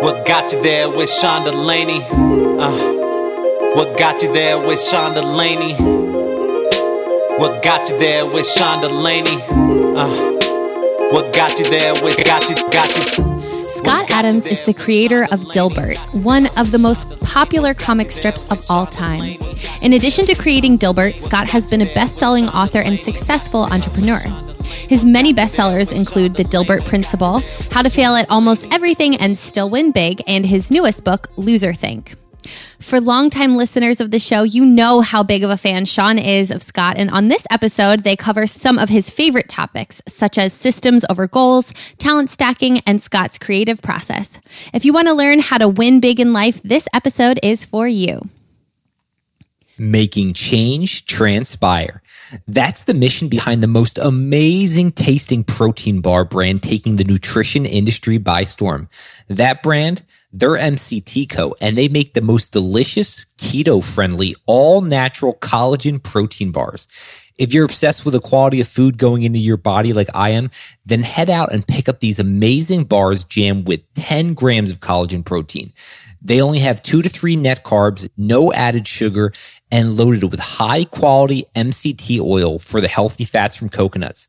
What got you there with Sean Delaney? Uh, what got you there with Sean Delaney? What got you there with Sean Delaney? Uh, what got you there with got you got you? Scott Adams is the creator of Dilbert, one of the most popular comic strips of all time. In addition to creating Dilbert, Scott has been a best selling author and successful entrepreneur. His many bestsellers include The Dilbert Principle, How to Fail at Almost Everything and Still Win Big, and his newest book, Loser Think. For longtime listeners of the show, you know how big of a fan Sean is of Scott. And on this episode, they cover some of his favorite topics, such as systems over goals, talent stacking, and Scott's creative process. If you want to learn how to win big in life, this episode is for you. Making change transpire. That's the mission behind the most amazing tasting protein bar brand taking the nutrition industry by storm. That brand, they're MCT Co. and they make the most delicious, keto friendly, all natural collagen protein bars. If you're obsessed with the quality of food going into your body like I am, then head out and pick up these amazing bars jammed with 10 grams of collagen protein. They only have two to three net carbs, no added sugar, and loaded with high quality MCT oil for the healthy fats from coconuts.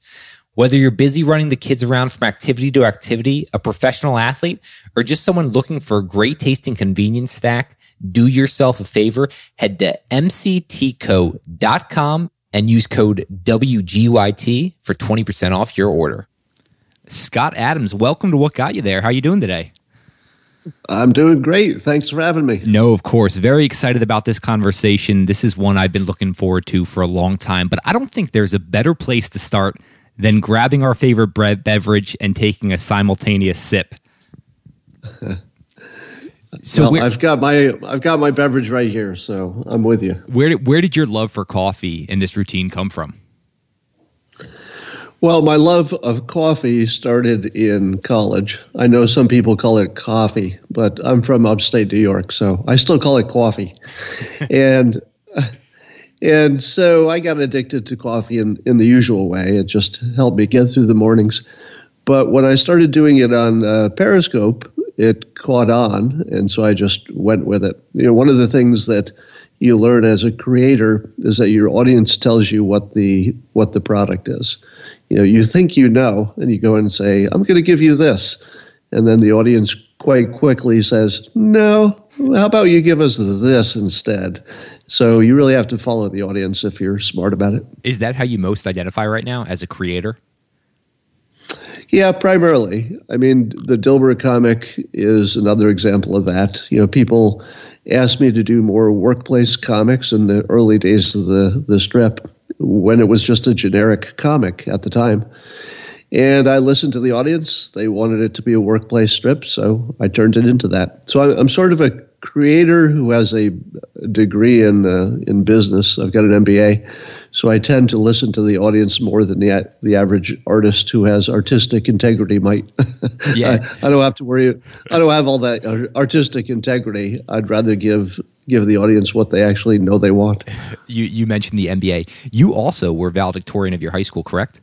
Whether you're busy running the kids around from activity to activity, a professional athlete, or just someone looking for a great tasting convenience snack, do yourself a favor, head to mctco.com and use code WGYT for 20% off your order. Scott Adams, welcome to What Got You There. How are you doing today? I'm doing great. Thanks for having me. No, of course. Very excited about this conversation. This is one I've been looking forward to for a long time, but I don't think there's a better place to start than grabbing our favorite bread beverage and taking a simultaneous sip. so well, I've got my I've got my beverage right here, so I'm with you. Where did, where did your love for coffee and this routine come from? Well, my love of coffee started in college. I know some people call it coffee, but I'm from upstate New York, so I still call it coffee. and and so I got addicted to coffee in, in the usual way. It just helped me get through the mornings. But when I started doing it on uh, Periscope, it caught on, and so I just went with it. You know, one of the things that you learn as a creator is that your audience tells you what the what the product is you know you think you know and you go and say i'm going to give you this. And then the audience quite quickly says no how about you give us this instead? So you really have to follow the audience if you're smart about it. Is that how you most identify right now as a creator? Yeah primarily. I mean the dilbert comic is another example of that. You know people asked me to do more workplace comics in the early days of the, the strip when it was just a generic comic at the time. And I listened to the audience. They wanted it to be a workplace strip, so I turned it into that. So I'm sort of a creator who has a degree in uh, in business. I've got an MBA, so I tend to listen to the audience more than the the average artist who has artistic integrity might. Yeah, I, I don't have to worry. I don't have all that artistic integrity. I'd rather give give the audience what they actually know they want. You you mentioned the MBA. You also were valedictorian of your high school, correct?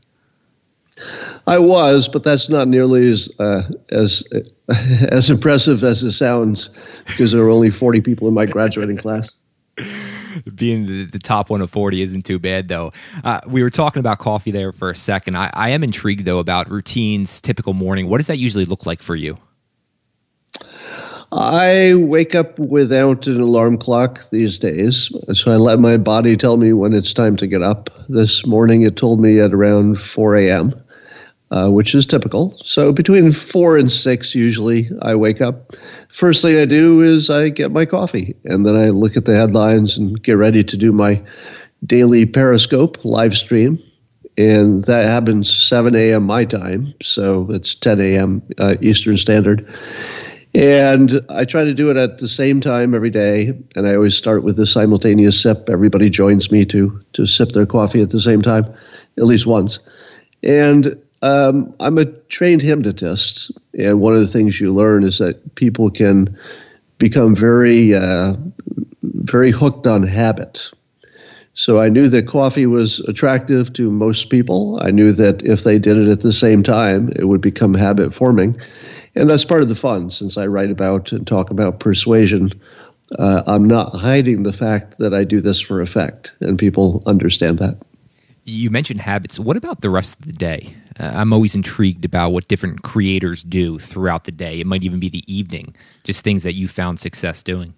I was, but that's not nearly as uh, as as impressive as it sounds because there were only forty people in my graduating class. Being the, the, top one of 40 isn't too bad, though. Uh, we were talking about coffee there for a second. I, I am intrigued, though, about routines, typical morning. What does that usually look like for you? I wake up without an alarm clock these days. So I let my body tell me when it's time to get up. This morning it told me at around 4 a.m., uh, which is typical. So between 4 and 6, usually, I wake up. First thing I do is I get my coffee, and then I look at the headlines and get ready to do my daily Periscope live stream. And that happens 7 a.m. my time, so it's 10 a.m. Uh, Eastern Standard. And I try to do it at the same time every day. And I always start with a simultaneous sip. Everybody joins me to to sip their coffee at the same time, at least once. And um, I'm a trained hypnotist, and one of the things you learn is that people can become very, uh, very hooked on habit. So I knew that coffee was attractive to most people. I knew that if they did it at the same time, it would become habit forming. And that's part of the fun since I write about and talk about persuasion. Uh, I'm not hiding the fact that I do this for effect, and people understand that. You mentioned habits. What about the rest of the day? Uh, I'm always intrigued about what different creators do throughout the day. It might even be the evening, just things that you found success doing.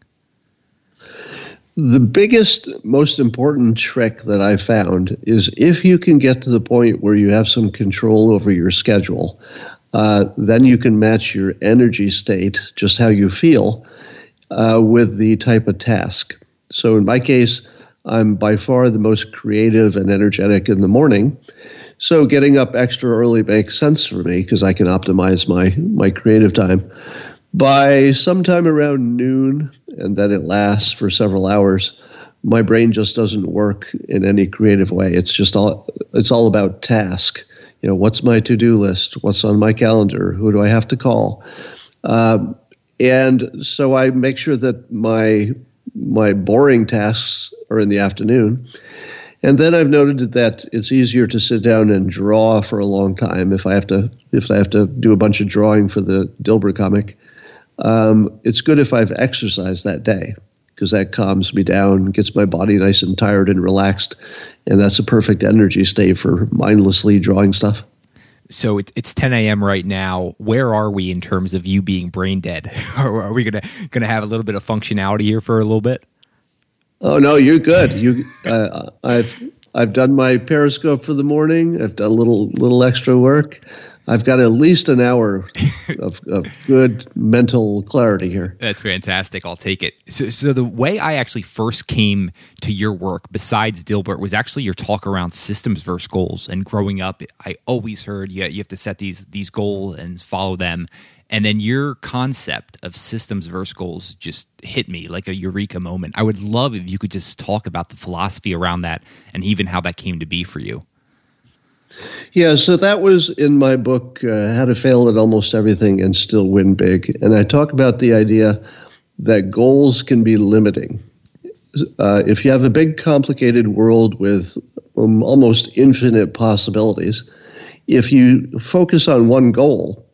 The biggest, most important trick that I found is if you can get to the point where you have some control over your schedule, uh, then you can match your energy state, just how you feel, uh, with the type of task. So in my case, I'm by far the most creative and energetic in the morning. So getting up extra early makes sense for me because I can optimize my my creative time. By sometime around noon, and then it lasts for several hours, my brain just doesn't work in any creative way. It's just all it's all about task. You know, what's my to-do list? What's on my calendar? Who do I have to call? Um, and so I make sure that my my boring tasks are in the afternoon. And then I've noted that it's easier to sit down and draw for a long time if I have to if I have to do a bunch of drawing for the Dilbert comic um, it's good if I've exercised that day because that calms me down, gets my body nice and tired and relaxed, and that's a perfect energy state for mindlessly drawing stuff. So it, it's 10 a.m. right now. Where are we in terms of you being brain dead? are we gonna gonna have a little bit of functionality here for a little bit? Oh no, you're good. You, uh, I've I've done my Periscope for the morning. I've done a little little extra work. I've got at least an hour of, of, good mental clarity here. That's fantastic. I'll take it. So, so, the way I actually first came to your work, besides Dilbert, was actually your talk around systems versus goals. And growing up, I always heard you, you have to set these these goals and follow them. And then your concept of systems versus goals just hit me like a eureka moment. I would love if you could just talk about the philosophy around that and even how that came to be for you. Yeah, so that was in my book, uh, How to Fail at Almost Everything and Still Win Big. And I talk about the idea that goals can be limiting. Uh, if you have a big, complicated world with um, almost infinite possibilities, if you focus on one goal,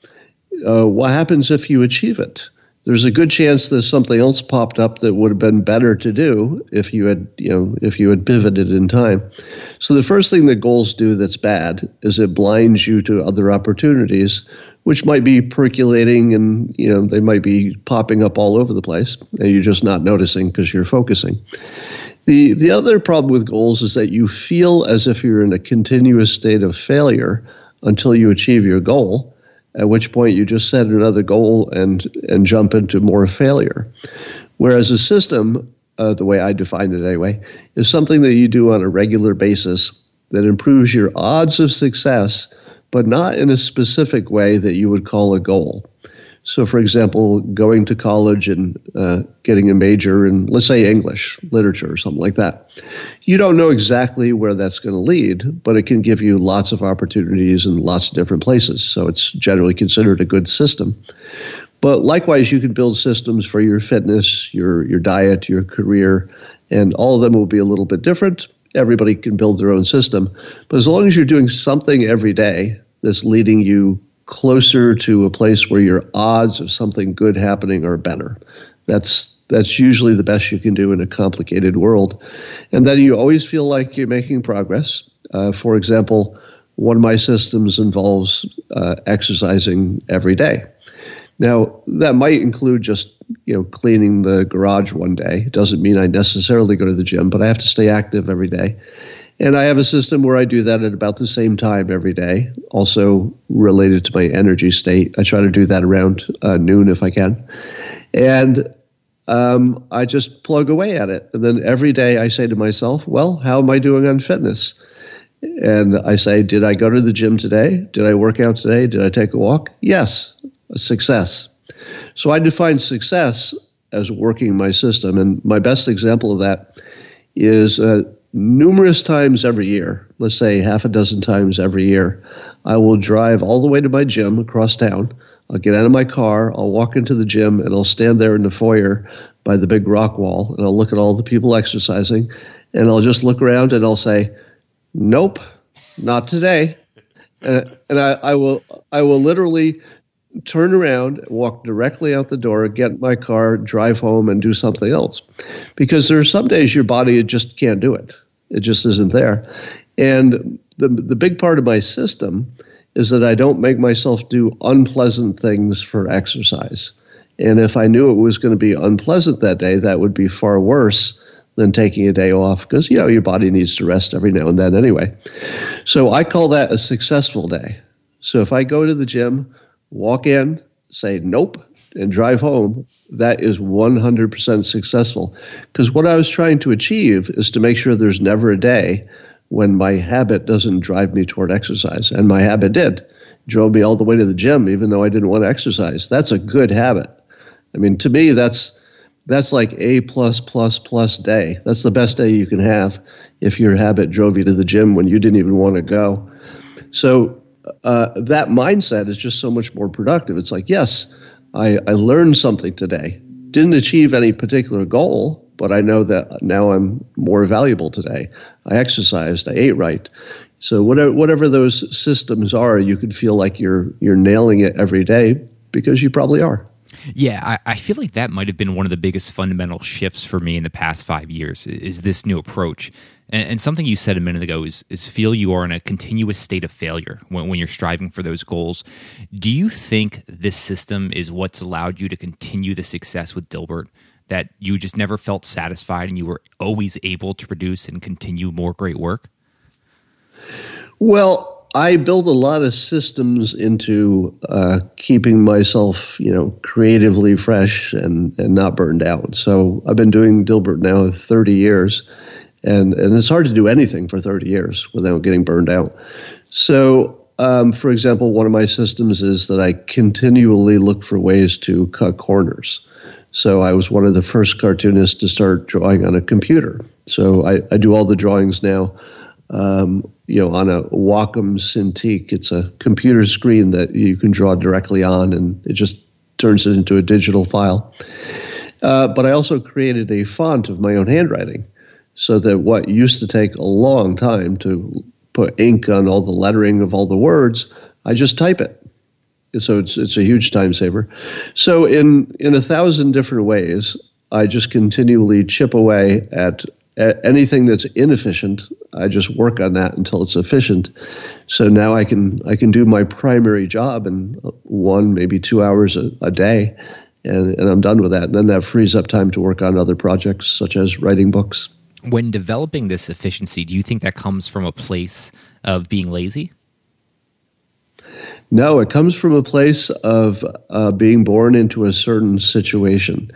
uh, what happens if you achieve it? There's a good chance there's something else popped up that would have been better to do if you had you know if you had pivoted in time. So the first thing that goals do that's bad is it blinds you to other opportunities which might be percolating and you know they might be popping up all over the place and you're just not noticing because you're focusing. The the other problem with goals is that you feel as if you're in a continuous state of failure until you achieve your goal at which point you just set another goal and and jump into more failure. Whereas a system, uh, the way I define it anyway, is something that you do on a regular basis that improves your odds of success, but not in a specific way that you would call a goal. So, for example, going to college and uh, getting a major in, let's say, English, literature, or something like that. You don't know exactly where that's going to lead, but it can give you lots of opportunities in lots of different places. So, it's generally considered a good system. But likewise, you can build systems for your fitness, your, your diet, your career, and all of them will be a little bit different. Everybody can build their own system. But as long as you're doing something every day that's leading you closer to a place where your odds of something good happening are better. That's that's usually the best you can do in a complicated world, and then you always feel like you're making progress. Uh, for example, one of my systems involves uh, exercising every day. Now that might include just you know cleaning the garage one day. It doesn't mean I necessarily go to the gym, but I have to stay active every day. And I have a system where I do that at about the same time every day, also related to my energy state. I try to do that around uh, noon if I can. And um, I just plug away at it. And then every day I say to myself, well, how am I doing on fitness? And I say, did I go to the gym today? Did I work out today? Did I take a walk? Yes, a success. So I define success as working my system. And my best example of that is uh, numerous times every year, let's say half a dozen times every year, I will drive all the way to my gym across town. I'll get out of my car, I'll walk into the gym, and I'll stand there in the foyer by the big rock wall, and I'll look at all the people exercising, and I'll just look around and I'll say, "Nope, not today." and, and I, I will I will literally turn around, walk directly out the door, get my car, drive home, and do something else. Because there are some days your body just can't do it. It just isn't there. And the, the big part of my system is that I don't make myself do unpleasant things for exercise. And if I knew it was going to be unpleasant that day, that would be far worse than taking a day off because, you know, your body needs to rest every now and then anyway. So I call that a successful day. So if I go to the gym, walk in, say nope, and drive home, that is 100% successful. Because what I was trying to achieve is to make sure there's never a day when my habit doesn't drive me toward exercise. And my habit did. Drove me all the way to the gym, even though I didn't want to exercise. That's a good habit. I mean, to me, that's that's like a plus plus plus day. That's the best day you can have if your habit drove you to the gym when you didn't even want to go. So uh, that mindset is just so much more productive. It's like, yes, I, I learned something today. Didn't achieve any particular goal, but I know that now I'm more valuable today. I exercised, I ate right. So whatever whatever those systems are, you could feel like you're you're nailing it every day because you probably are. Yeah, I, I, feel like that might have been one of the biggest fundamental shifts for me in the past five years is this new approach. And, and something you said a minute ago is, is feel you are in a continuous state of failure when, when you're striving for those goals. Do you think this system is what's allowed you to continue the success with Dilbert? That you just never felt satisfied and you were always able to produce and continue more great work? Well, I build a lot of systems into uh, keeping myself, you know, creatively fresh and, and not burned out. So I've been doing Dilbert now 30 years, and, and it's hard to do anything for 30 years without getting burned out. So, um, for example, one of my systems is that I continually look for ways to cut corners. So I was one of the first cartoonists to start drawing on a computer. So I, I do all the drawings now um, you know, on a Wacom Cintiq. It's a computer screen that you can draw directly on, and it just turns it into a digital file. Uh, but I also created a font of my own handwriting, so that what used to take a long time to put ink on all the lettering of all the words, I just type it. So it's it's a huge time saver. So in in a thousand different ways, I just continually chip away at anything that's inefficient, I just work on that until it's efficient. So now I can I can do my primary job in one maybe two hours a, a day, and, and I'm done with that. And then that frees up time to work on other projects such as writing books. When developing this efficiency, do you think that comes from a place of being lazy? No, it comes from a place of uh, being born into a certain situation.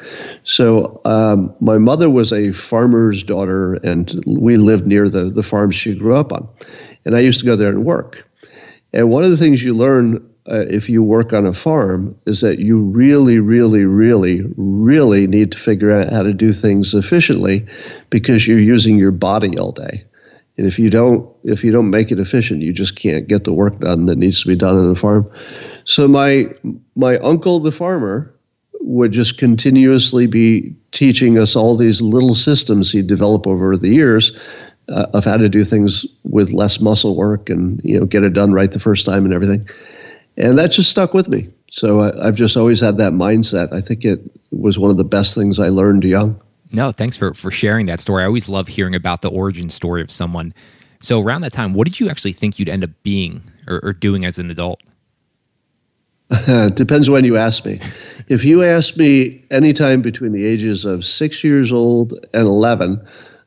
So, um, my mother was a farmer's daughter, and we lived near the, the farm she grew up on. And I used to go there and work. And one of the things you learn uh, if you work on a farm is that you really, really, really, really need to figure out how to do things efficiently because you're using your body all day. And if you don't if you don't make it efficient, you just can't get the work done that needs to be done on the farm. So my my uncle, the farmer, would just continuously be teaching us all these little systems he'd develop over the years uh, of how to do things with less muscle work and you know get it done right the first time and everything. And that just stuck with me. So I, I've just always had that mindset. I think it was one of the best things I learned young. No, thanks for for sharing that story. I always love hearing about the origin story of someone. So around that time, what did you actually think you'd end up being or, or doing as an adult? Depends when you ask me. if you ask me anytime between the ages of six years old and 11,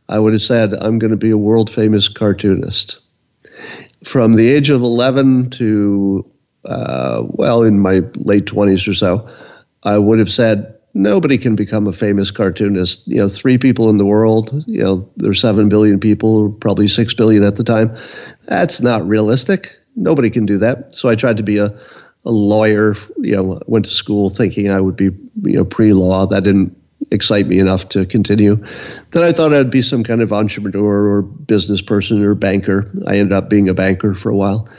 I would have said, I'm going to be a world famous cartoonist. From the age of 11 to, uh, well, in my late 20s or so, I would have said, nobody can become a famous cartoonist. You know, three people in the world, you know, there's seven billion people, probably six billion at the time. That's not realistic. Nobody can do that. So I tried to be a, a lawyer, you know, went to school thinking I would be, you know, pre law. That didn't excite me enough to continue. Then I thought I'd be some kind of entrepreneur or business person or banker. I ended up being a banker for a while.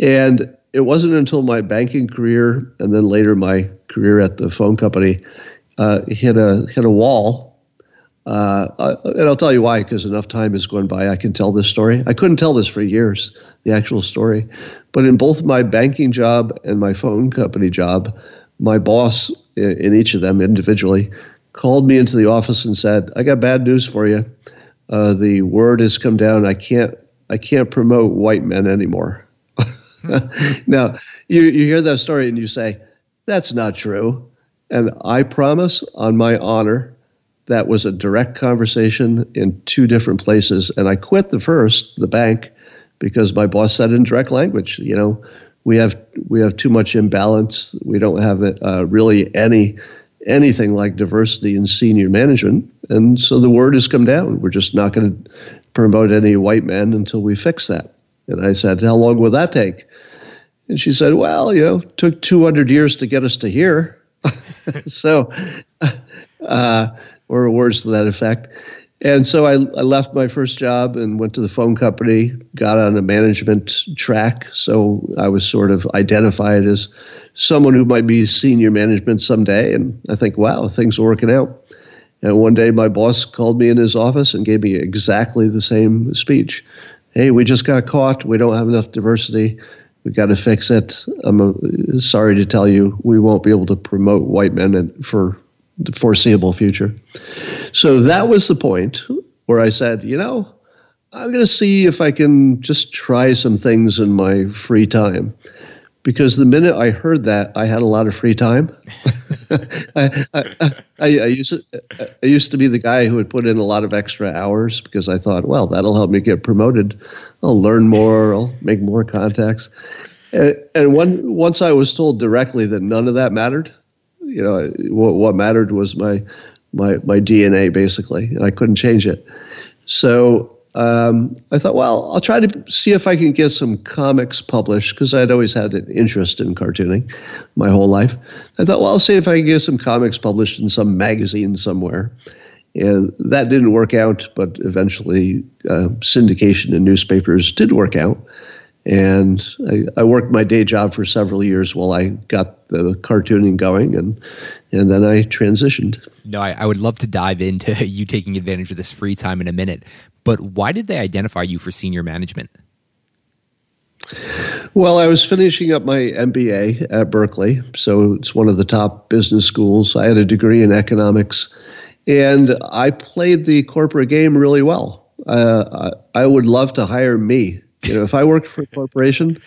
And it wasn't until my banking career and then later my career at the phone company uh, hit a hit a wall. Uh, and I'll tell you why, because enough time has gone by. I can tell this story. I couldn't tell this for years. the actual story. But in both my banking job and my phone company job, my boss in each of them individually called me into the office and said, "I got bad news for you. Uh, the word has come down. I can't I can't promote white men anymore." now you you hear that story and you say, "That's not true." And I promise on my honor that was a direct conversation in two different places. And I quit the first, the bank, because my boss said in direct language, you know, we have we have too much imbalance. We don't have uh, really any anything like diversity in senior management, and so the word has come down. We're just not going to promote any white men until we fix that. And I said, how long will that take? And she said, well, you know, took 200 years to get us to here. so, uh, or words to that effect. And so I, I, left my first job and went to the phone company, got on a management track. So I was sort of identified as someone who might be senior management someday. And I think, wow, things are working out. And one day my boss called me in his office and gave me exactly the same speech. Hey, we just got caught. We don't have enough diversity. We've got to fix it. I'm uh, sorry to tell you, we won't be able to promote white men for the foreseeable future. So that was the point where I said, you know, I'm going to see if I can just try some things in my free time. Because the minute I heard that, I had a lot of free time. I, I, I, I, used to, I used to be the guy who would put in a lot of extra hours because I thought, well, that'll help me get promoted. I'll learn more. I'll make more contacts. And, and when, once I was told directly that none of that mattered, you know, what, what mattered was my my my DNA basically, and I couldn't change it. So um, I thought, well, I'll try to see if I can get some comics published because I'd always had an interest in cartooning my whole life. I thought, well, I'll see if I can get some comics published in some magazine somewhere. And that didn't work out, but eventually uh, syndication in newspapers did work out. And I, I, worked my day job for several years while I got the cartooning going, and and then I transitioned. No, I, I would love to dive into you taking advantage of this free time in a minute. But why did they identify you for senior management? Well, I was finishing up my MBA at Berkeley, so it's one of the top business schools. I had a degree in economics, and I played the corporate game really well. Uh, I would love to hire me you know, if I worked for a corporation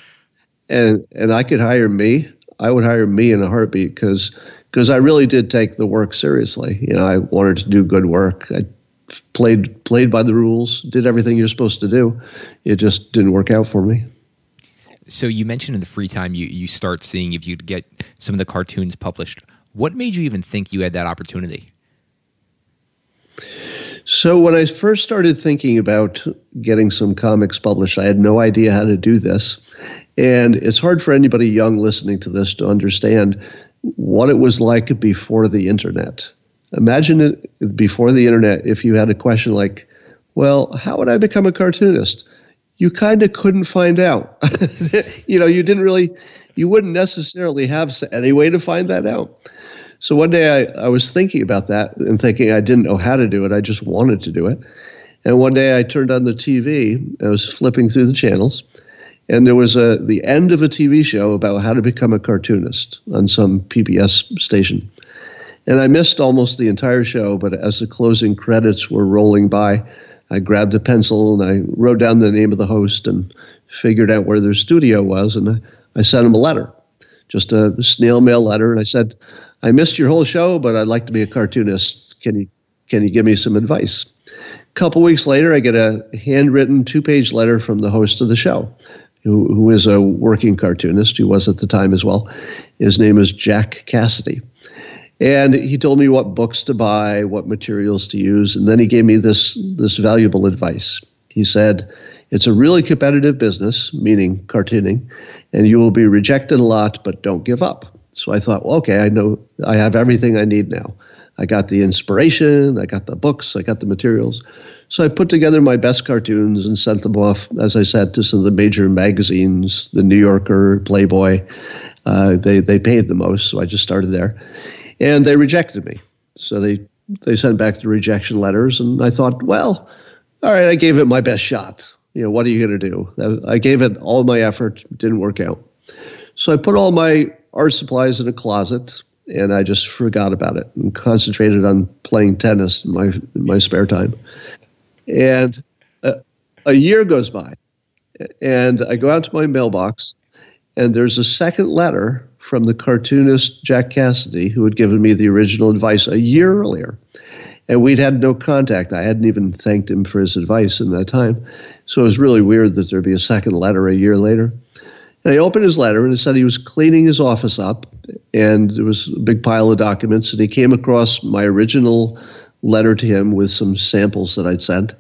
and and I could hire me, I would hire me in a heartbeat because because I really did take the work seriously. You know, I wanted to do good work. I played played by the rules, did everything you're supposed to do. It just didn't work out for me. So you mentioned in the free time you you start seeing if you'd get some of the cartoons published. What made you even think you had that opportunity? So when I first started thinking about getting some comics published, I had no idea how to do this. And it's hard for anybody young listening to this to understand what it was like before the internet. Imagine it before the internet if you had a question like, well, how would I become a cartoonist? You kind of couldn't find out. you know, you didn't really, you wouldn't necessarily have any way to find that out. So one day I, I was thinking about that and thinking I didn't know how to do it. I just wanted to do it. And one day I turned on the TV. I was flipping through the channels, and there was a the end of a TV show about how to become a cartoonist on some PBS station. And I missed almost the entire show, but as the closing credits were rolling by, I grabbed a pencil and I wrote down the name of the host and figured out where their studio was, and I, sent them a letter, just a snail mail letter, and I said, I missed your whole show, but I'd like to be a cartoonist. Can you can you give me some advice? A couple weeks later, I get a handwritten two page letter from the host of the show, who, who is a working cartoonist, who was at the time as well. His name is Jack Cassady. And he told me what books to buy, what materials to use, and then he gave me this, this valuable advice. He said, It's a really competitive business, meaning cartooning, and you will be rejected a lot, but don't give up. So I thought, well, okay, I know I have everything I need now. I got the inspiration, I got the books, I got the materials. So I put together my best cartoons and sent them off, as I said, to some of the major magazines, the New Yorker, Playboy. Uh, they they paid the most, so I just started there, and they rejected me. So they they sent back the rejection letters, and I thought, well, all right, I gave it my best shot. You know, what are you going to do? I gave it all my effort, didn't work out. So I put all my art supplies in a closet and I just forgot about it and concentrated on playing tennis in my in my spare time. And a year goes by, and I go out to my mailbox, and there's a second letter from the cartoonist Jack Cassady, who had given me the original advice a year earlier. And we'd had no contact. I hadn't even thanked him for his advice in that time. So it was really weird that there'd be a second letter a year later. And I opened his letter and it said he was cleaning his office up and there was a big pile of documents and he came across my original letter to him with some samples that I'd sent.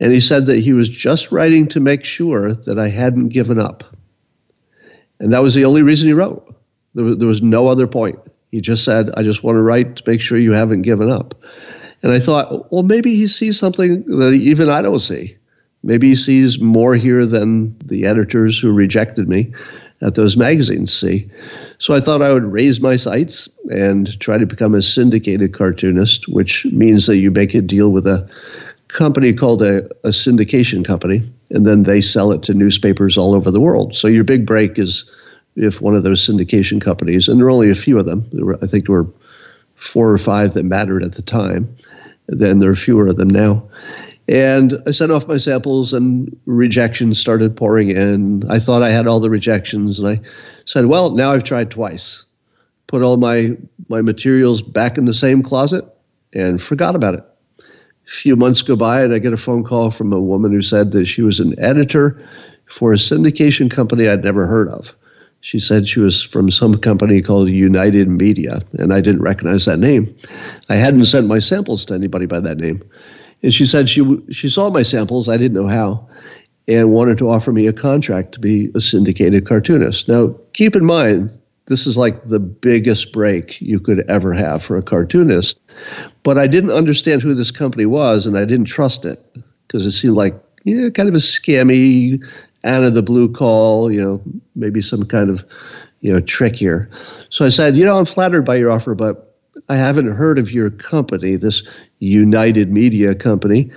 And he said that he was just writing to make sure that I hadn't given up. And that was the only reason he wrote. There was, there was no other point. He just said, I just want to write to make sure you haven't given up. And I thought, well, maybe he sees something that even I don't see. Maybe he sees more here than the editors who rejected me at those magazines see. So I thought I would raise my sights and try to become a syndicated cartoonist, which means that you make a deal with a company called a, a syndication company, and then they sell it to newspapers all over the world. So your big break is if one of those syndication companies, and there are only a few of them, were, I think there were four or five that mattered at the time, then there are fewer of them now and I sent off my samples, and rejections started pouring in. I thought I had all the rejections, and I said, "Well, now I've tried twice. Put all my my materials back in the same closet, and forgot about it." A few months go by, and I get a phone call from a woman who said that she was an editor for a syndication company I'd never heard of. She said she was from some company called United Media, and I didn't recognize that name. I hadn't sent my samples to anybody by that name. And she said she she saw my samples. I didn't know how, and wanted to offer me a contract to be a syndicated cartoonist. Now, keep in mind, this is like the biggest break you could ever have for a cartoonist. But I didn't understand who this company was, and I didn't trust it because it seemed like know, kind of a scammy, out of the blue call. You know, maybe some kind of you know trick here. So I said, you know, I'm flattered by your offer, but I haven't heard of your company, this United Media company.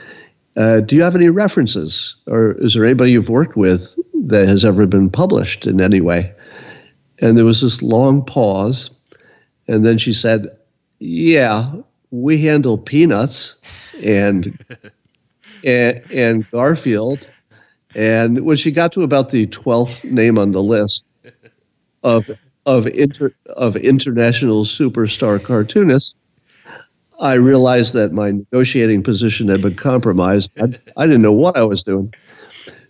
Uh, do you have any references, or is there anybody you've worked with that has ever been published in any way? And there was this long pause, and then she said, "Yeah, we handle Peanuts and and, and Garfield." And when she got to about the twelfth name on the list of of inter, of international superstar cartoonists, I realized that my negotiating position had been compromised. I, I didn't know what I was doing.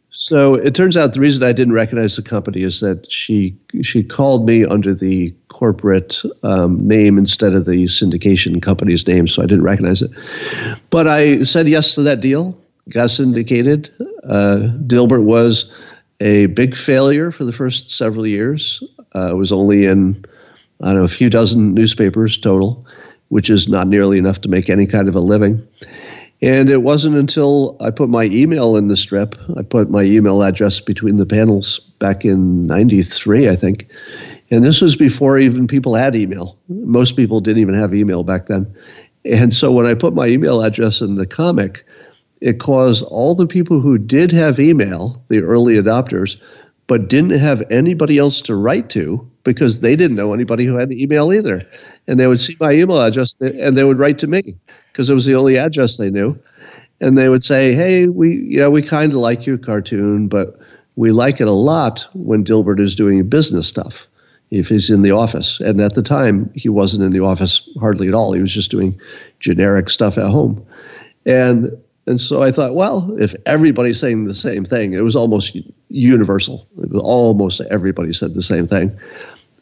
So it turns out the reason I didn't recognize the company is that she she called me under the corporate um, name instead of the syndication company's name, so I didn't recognize it. But I said yes to that deal, got syndicated. Uh, Dilbert was a big failure for the first several years. Uh, it was only in, I don't know, a few dozen newspapers total, which is not nearly enough to make any kind of a living. And it wasn't until I put my email in the strip, I put my email address between the panels back in 93, I think. And this was before even people had email. Most people didn't even have email back then. And so when I put my email address in the comic, it caused all the people who did have email, the early adopters, but didn't have anybody else to write to because they didn't know anybody who had email either. And they would see my email address and they would write to me because it was the only address they knew. And they would say, "Hey, we you know we kind of like your cartoon, but we like it a lot when Dilbert is doing business stuff." If he's in the office, and at the time he wasn't in the office hardly at all. He was just doing generic stuff at home, and and so I thought, well, if everybody's saying the same thing, it was almost universal. It was almost everybody said the same thing.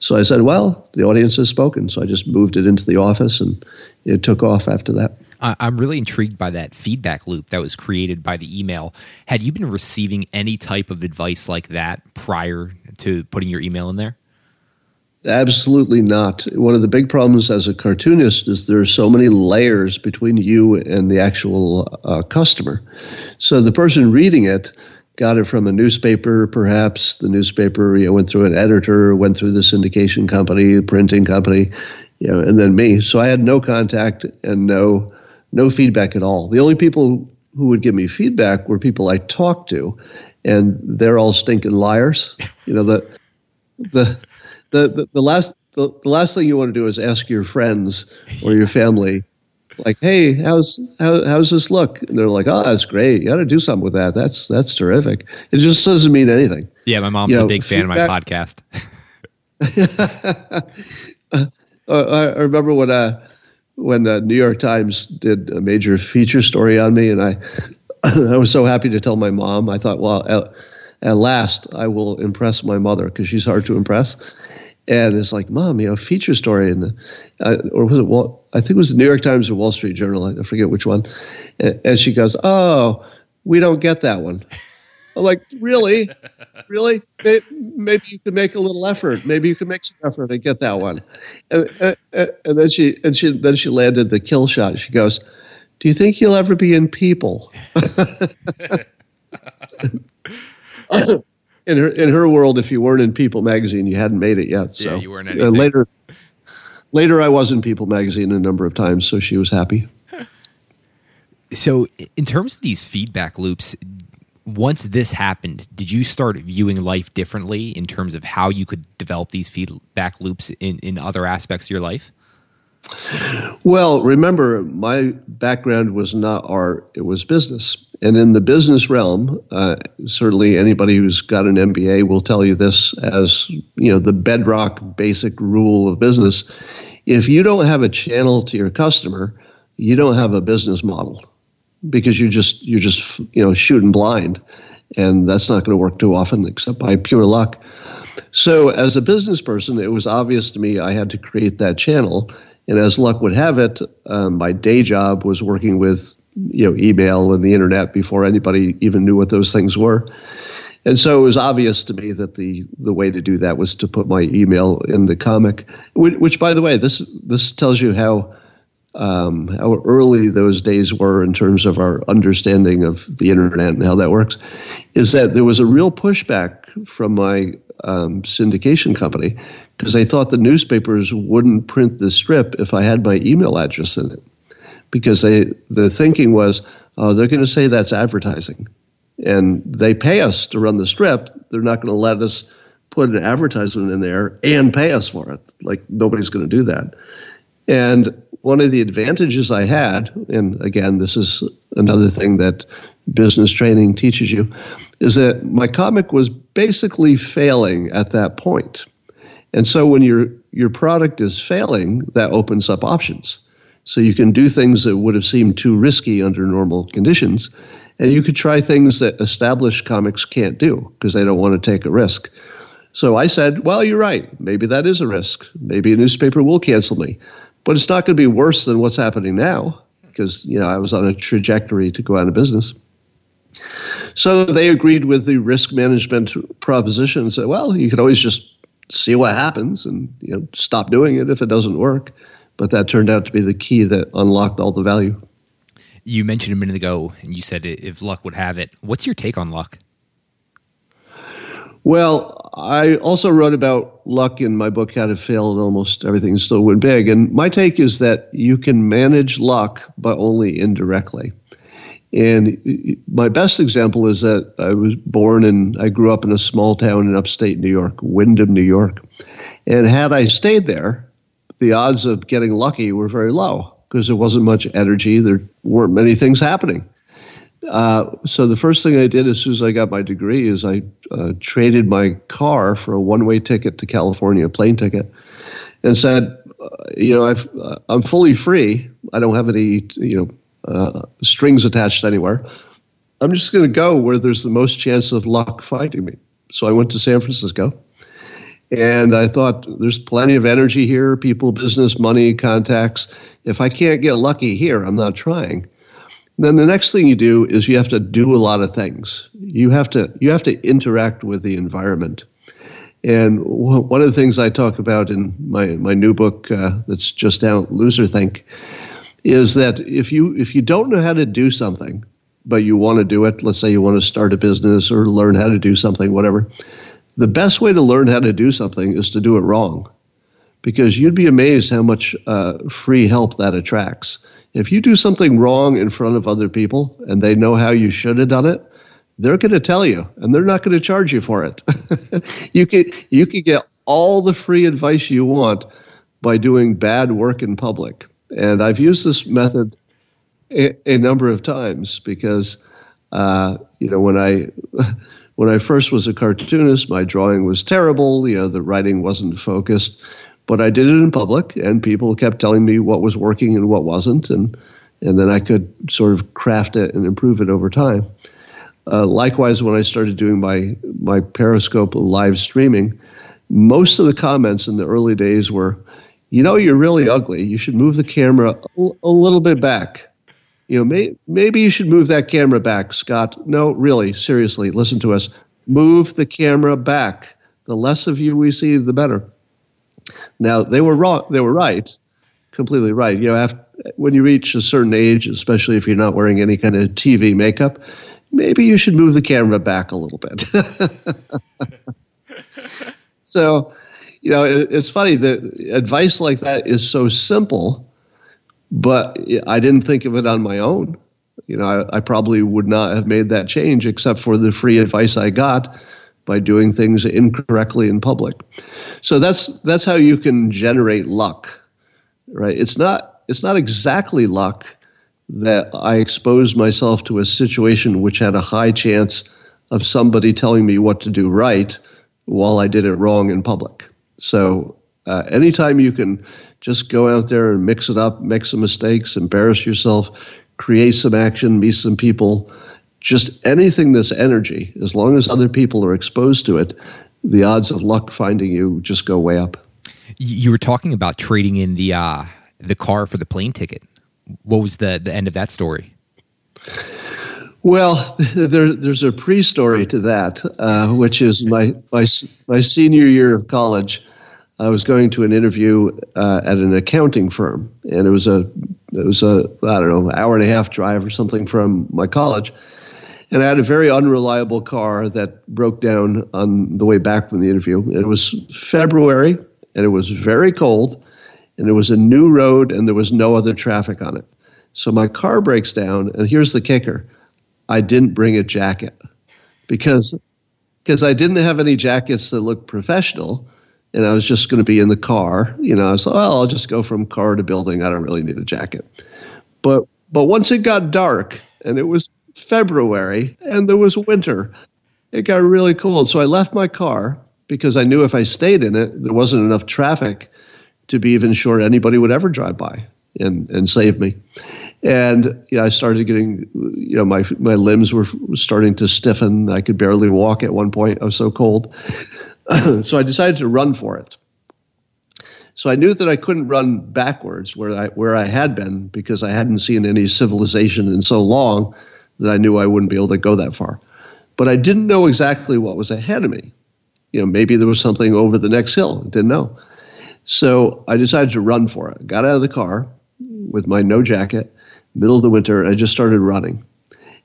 So I said, well, the audience has spoken. So I just moved it into the office and it took off after that. I'm really intrigued by that feedback loop that was created by the email. Had you been receiving any type of advice like that prior to putting your email in there? Absolutely not. One of the big problems as a cartoonist is there are so many layers between you and the actual uh, customer. So the person reading it got it from a newspaper, perhaps the newspaper you know, went through an editor, went through the syndication company, the printing company, you know, and then me. So I had no contact and no no feedback at all. The only people who would give me feedback were people I talked to, and they're all stinking liars. You know the the the the, the last the, the last thing you want to do is ask your friends or your family like, "Hey, how's how, how's this look?" And they're like, "Oh, that's great. You got to do something with that. That's that's terrific." It just doesn't mean anything. Yeah, my mom's You a know, big fan of my podcast. Uh, I, I remember when uh, when the New York Times did a major feature story on me, and I I was so happy to tell my mom. I thought, well, at, at last I will impress my mother because she's hard to impress. And it's like, mom, you know, feature story, and uh, or was it? Wall, I think it was the New York Times or Wall Street Journal. I forget which one. And, and she goes, oh, we don't get that one. I'm like, really, really? Maybe you could make a little effort. Maybe you could make some effort and get that one. And, and, and then she and she then she landed the kill shot. She goes, "Do you think you'll ever be in People?" in her in her world, if you weren't in People magazine, you hadn't made it yet. So Yeah, you weren't uh, later. Later, I was in People magazine a number of times, so she was happy. So, in terms of these feedback loops, once this happened, did you start viewing life differently in terms of how you could develop these feedback loops in, in other aspects of your life? Well, remember, my background was not art, it was business. And in the business realm, uh, certainly anybody who's got an MBA will tell you this as, you know, the bedrock basic rule of business. If you don't have a channel to your customer, you don't have a business model because you're just you're just you know shooting blind and that's not going to work too often except by pure luck. So, as a business person, it was obvious to me I had to create that channel. And as luck would have it, um, my day job was working with you know email and the internet before anybody even knew what those things were. And so it was obvious to me that the the way to do that was to put my email in the comic. Which, which by the way, this this tells you how um, how early those days were in terms of our understanding of the internet and how that works, is that there was a real pushback from my um, syndication company because they thought the newspapers wouldn't print the strip if I had my email address in it, because they the thinking was oh, they're going to say that's advertising, and they pay us to run the strip. They're not going to let us put an advertisement in there and pay us for it. Like nobody's going to do that. And one of the advantages I had, and again, this is another thing that business training teaches you, is that my comic was basically failing at that point. And so when your your product is failing, that opens up options. So you can do things that would have seemed too risky under normal conditions, and you could try things that established comics can't do because they don't want to take a risk. So I said, well, you're right. Maybe that is a risk. Maybe a newspaper will cancel me. But it's not going to be worse than what's happening now because, you know, I was on a trajectory to go out of business. So they agreed with the risk management proposition and said, well, you can always just see what happens and, you know, stop doing it if it doesn't work. But that turned out to be the key that unlocked all the value. You mentioned a minute ago, and you said if luck would have it. What's your take on luck? Well, I also wrote about luck in my book, How to Fail and Almost Everything Still Went Big. And my take is that you can manage luck, but only indirectly. And my best example is that I was born and I grew up in a small town in upstate New York, Windham, New York. And had I stayed there, the odds of getting lucky were very low because there wasn't much energy. There weren't many things happening. Uh, so the first thing I did as soon as I got my degree is I uh, traded my car for a one-way ticket to California, a plane ticket, and said, uh, you know, I've, uh, I'm fully free. I don't have any, you know, uh, strings attached anywhere. I'm just going to go where there's the most chance of luck finding me. So I went to San Francisco. And I thought, there's plenty of energy here, people, business, money, contacts. If I can't get lucky here, I'm not trying. Then the next thing you do is you have to do a lot of things. You have to you have to interact with the environment. And w- one of the things I talk about in my my new book uh, that's just out, Loser Think, is that if you if you don't know how to do something, but you want to do it, let's say you want to start a business or learn how to do something, whatever, the best way to learn how to do something is to do it wrong, because you'd be amazed how much uh, free help that attracts. If you do something wrong in front of other people and they know how you should have done it, they're going to tell you and they're not going to charge you for it. you can you can get all the free advice you want by doing bad work in public. And I've used this method a, a number of times because uh, you know when I when I first was a cartoonist, my drawing was terrible. You know, the writing wasn't focused, but I did it in public, and people kept telling me what was working and what wasn't, and and then I could sort of craft it and improve it over time. Uh, likewise, when I started doing my my Periscope live streaming, most of the comments in the early days were, "You know, you're really ugly. You should move the camera a, a little bit back." You know, may, maybe you should move that camera back, Scott. No, really, seriously, listen to us. Move the camera back. The less of you we see, the better. Now they were wrong. They were right, completely right. You know, after, when you reach a certain age, especially if you're not wearing any kind of TV makeup, maybe you should move the camera back a little bit. so, you know, it, it's funny that advice like that is so simple but I didn't think of it on my own. You know, I, I, probably would not have made that change except for the free advice I got by doing things incorrectly in public. So that's that's how you can generate luck, right? It's not it's not exactly luck that I exposed myself to a situation which had a high chance of somebody telling me what to do right while I did it wrong in public. So uh, anytime you can just go out there and mix it up, make some mistakes, embarrass yourself, create some action, meet some people. Just anything that's energy, as long as other people are exposed to it, the odds of luck finding you just go way up. You were talking about trading in the uh, the car for the plane ticket. What was the the end of that story? Well, there, there's a pre-story to that, uh, which is my, my my senior year of college. I was going to an interview uh, at an accounting firm, and it was a it was a I don't know hour and a half drive or something from my college, and I had a very unreliable car that broke down on the way back from the interview. It was February, and it was very cold, and it was a new road, and there was no other traffic on it. So my car breaks down, and here's the kicker: I didn't bring a jacket because because I didn't have any jackets that looked professional and I was just going to be in the car. You know, I was like, well, I'll just go from car to building. I don't really need a jacket. But but once it got dark and it was February and there was winter, it got really cold. So I left my car because I knew if I stayed in it, there wasn't enough traffic to be even sure anybody would ever drive by and and save me. And know, I started getting, you know, my my limbs were starting to stiffen. I could barely walk at one point. I was so cold. so I decided to run for it. So I knew that I couldn't run backwards where I where I had been because I hadn't seen any civilization in so long that I knew I wouldn't be able to go that far. But I didn't know exactly what was ahead of me. You know, maybe there was something over the next hill. I didn't know. So I decided to run for it. Got out of the car with my no jacket, middle of the winter, I just started running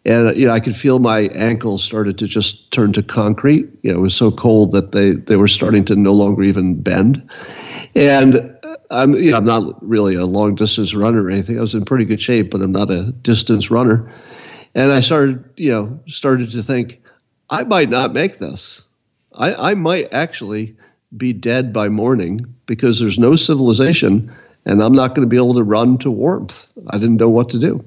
and you know I could feel my ankles started to just turn to concrete. You know, it was so cold that they they were starting to no longer even bend. And uh, I'm you know I'm not really a long distance runner or anything. I was in pretty good shape, but I'm not a distance runner. And I started you know started to think I might not make this. I, I might actually be dead by morning because there's no civilization and I'm not going to be able to run to warmth. I didn't know what to do.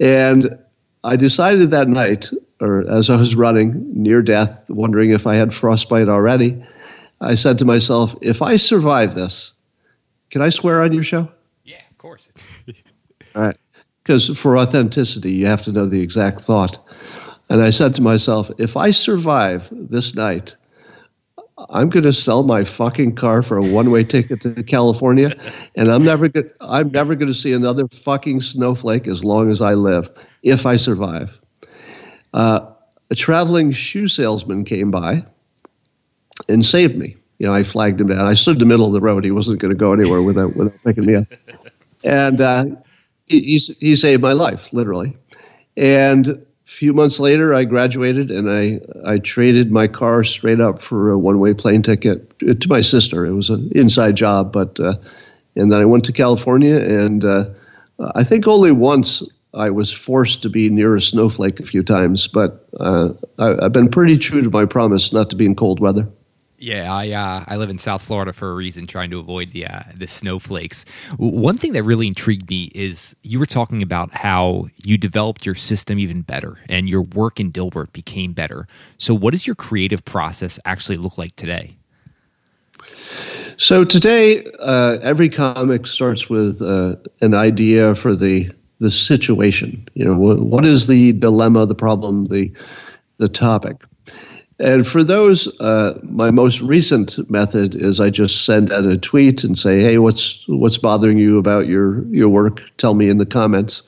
And I decided that night, or as I was running near death, wondering if I had frostbite already, I said to myself, if I survive this, can I swear on your show? Yeah, of course. All right. Because for authenticity, you have to know the exact thought. And I said to myself, if I survive this night, I'm going to sell my fucking car for a one-way ticket to California, and I'm never going. I'm never going to see another fucking snowflake as long as I live, if I survive. Uh, a traveling shoe salesman came by and saved me. You know, I flagged him down. I stood in the middle of the road. He wasn't going to go anywhere without without picking me up, and uh, he, he he saved my life, literally. And few months later, I graduated and I, I traded my car straight up for a one way plane ticket to my sister. It was an inside job, but uh, and then I went to California and uh, I think only once I was forced to be near a snowflake a few times, but uh, I, have been pretty true to my promise not to be in cold weather. Yeah, I uh, I live in South Florida for a reason, trying to avoid the uh, the snowflakes. One thing that really intrigued me is you were talking about how you developed your system even better, and your work in Dilbert became better. So, what does your creative process actually look like today? So today, uh, every comic starts with uh, an idea for the the situation. You know, what is the dilemma, the problem, the the topic. And for those, uh, my most recent method is I just send out a tweet and say, "Hey, what's what's bothering you about your your work? Tell me in the comments."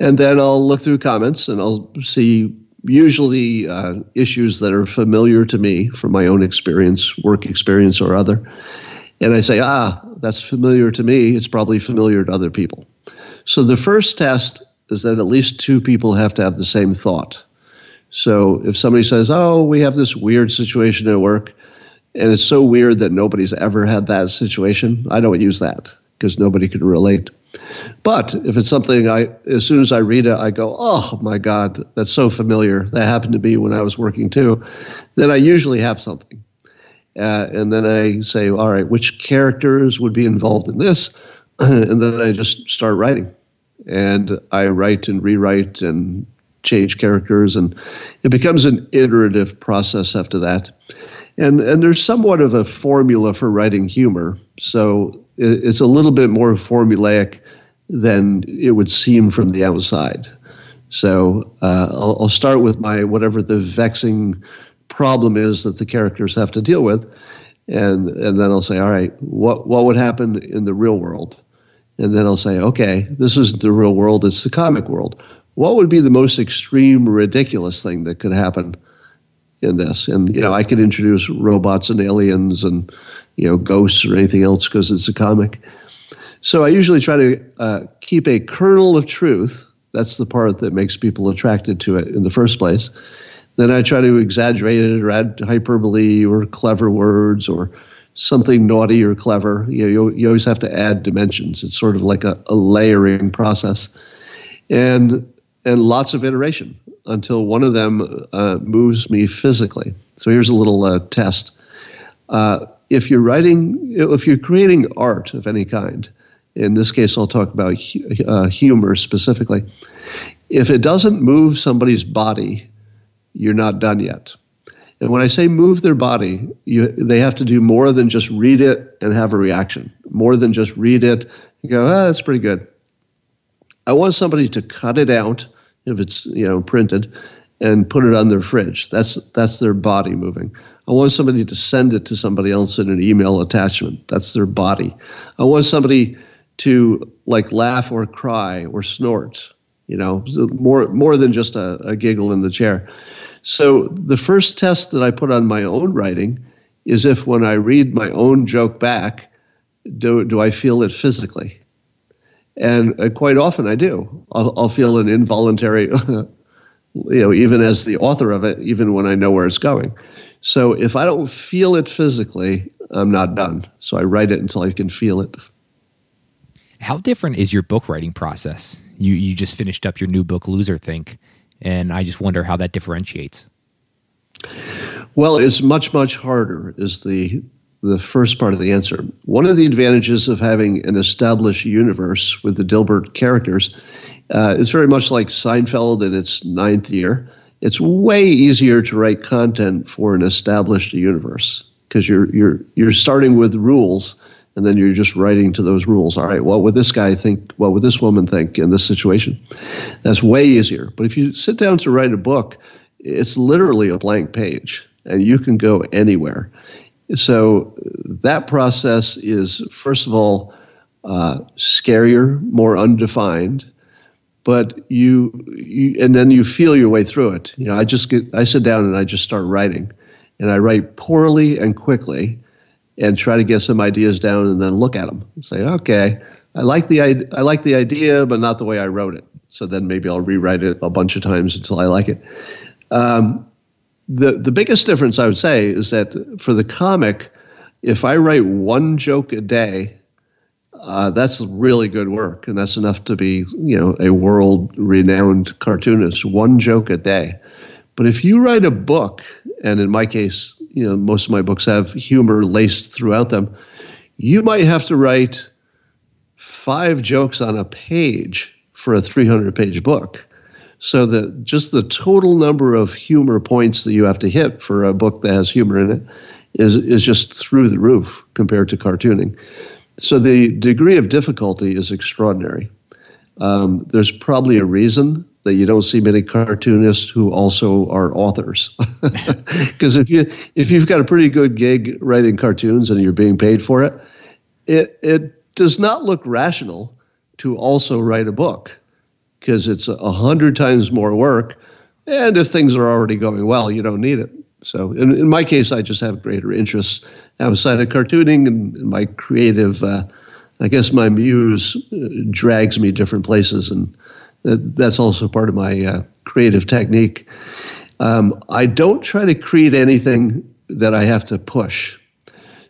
And then I'll look through comments and I'll see usually uh, issues that are familiar to me from my own experience, work experience, or other. And I say, "Ah, that's familiar to me. It's probably familiar to other people." So the first test is that at least two people have to have the same thought. So if somebody says, "Oh, we have this weird situation at work," and it's so weird that nobody's ever had that situation, I don't use that because nobody can relate. But if it's something I, as soon as I read it, I go, "Oh my God, that's so familiar. That happened to me when I was working too." Then I usually have something, uh, and then I say, "All right, which characters would be involved in this?" and then I just start writing, and I write and rewrite and change characters, and it becomes an iterative process after that. And and there's somewhat of a formula for writing humor, so it's a little bit more formulaic than it would seem from the outside. So uh, I'll, I'll start with my whatever the vexing problem is that the characters have to deal with, and and then I'll say, all right, what what would happen in the real world? And then I'll say, okay, this isn't the real world; it's the comic world what would be the most extreme, ridiculous thing that could happen in this? And you know, I could introduce robots and aliens and you know ghosts or anything else because it's a comic. So I usually try to uh, keep a kernel of truth. That's the part that makes people attracted to it in the first place. Then I try to exaggerate it or add hyperbole or clever words or something naughty or clever. You know, you, you always have to add dimensions. It's sort of like a, a layering process. And and lots of iteration until one of them uh, moves me physically. So here's a little uh, test. Uh, if you're writing, if you're creating art of any kind, in this case, I'll talk about uh, humor specifically. If it doesn't move somebody's body, you're not done yet. And when I say move their body, you, they have to do more than just read it and have a reaction. More than just read it, you go, ah, that's pretty good. I want somebody to cut it out if it's you know printed and put it on their fridge. That's that's their body moving. I want somebody to send it to somebody else in an email attachment. That's their body. I want somebody to like laugh or cry or snort. You know, more more than just a, a giggle in the chair. So the first test that I put on my own writing is if when I read my own joke back, do do I feel it physically? And uh, quite often I do. I'll, I'll feel an involuntary, you know, even as the author of it, even when I know where it's going. So if I don't feel it physically, I'm not done. So I write it until I can feel it. How different is your book writing process? You you just finished up your new book, Loserthink, and I just wonder how that differentiates. Well, it's much much harder. Is the the first part of the answer. One of the advantages of having an established universe with the Dilbert characters uh, is very much like Seinfeld in its ninth year. It's way easier to write content for an established universe because you're you're you're starting with rules and then you're just writing to those rules. All right, what would this guy think? What would this woman think in this situation? That's way easier. But if you sit down to write a book, it's literally a blank page and you can go anywhere. So that process is, first of all, uh, scarier, more undefined, but you, you, and then you feel your way through it. You know, I just get, I sit down and I just start writing, and I write poorly and quickly, and try to get some ideas down, and then look at them and say, okay, I like the I like the idea, but not the way I wrote it. So then maybe I'll rewrite it a bunch of times until I like it. Um, the the biggest difference I would say is that for the comic, if I write one joke a day, uh, that's really good work, and that's enough to be, you know, a world-renowned cartoonist. One joke a day. But if you write a book, and in my case, you know, most of my books have humor laced throughout them, you might have to write five jokes on a page for a 300-page book. So that just the total number of humor points that you have to hit for a book that has humor in it is is just through the roof compared to cartooning. So the degree of difficulty is extraordinary. Um, there's probably a reason that you don't see many cartoonists who also are authors. Because if you if you've got a pretty good gig writing cartoons and you're being paid for it, it it does not look rational to also write a book because it's a hundred times more work. And if things are already going well, you don't need it. So in, in my case, I just have greater interests outside of cartooning and my creative, uh, I guess my muse uh, drags me different places. And that's also part of my uh, creative technique. Um, I don't try to create anything that I have to push.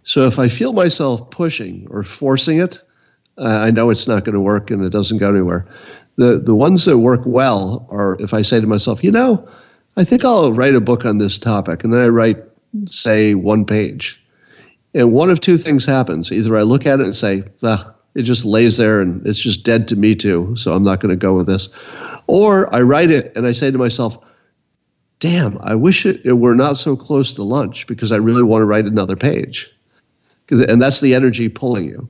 So if I feel myself pushing or forcing it, uh, I know it's not going to work and it doesn't go anywhere. The the ones that work well are if I say to myself, you know, I think I'll write a book on this topic, and then I write, say, one page, and one of two things happens: either I look at it and say, ah, it just lays there and it's just dead to me too, so I'm not going to go with this, or I write it and I say to myself, damn, I wish it, it were not so close to lunch because I really want to write another page, and that's the energy pulling you.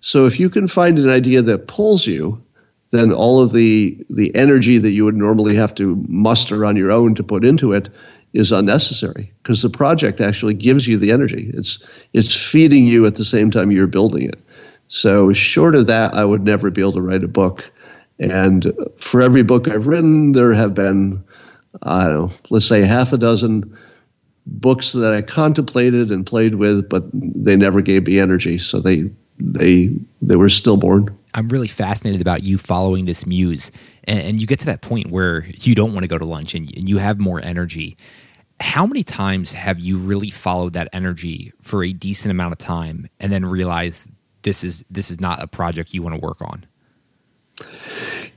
So if you can find an idea that pulls you then all of the the energy that you would normally have to muster on your own to put into it is unnecessary because the project actually gives you the energy. It's it's feeding you at the same time you're building it. So short of that, I would never be able to write a book. And for every book I've written, there have been I don't know, let's say half a dozen books that I contemplated and played with, but they never gave me energy. So they they they were stillborn. I'm really fascinated about you following this muse, and, and you get to that point where you don't want to go to lunch and, and you have more energy. How many times have you really followed that energy for a decent amount of time, and then realized this is this is not a project you want to work on?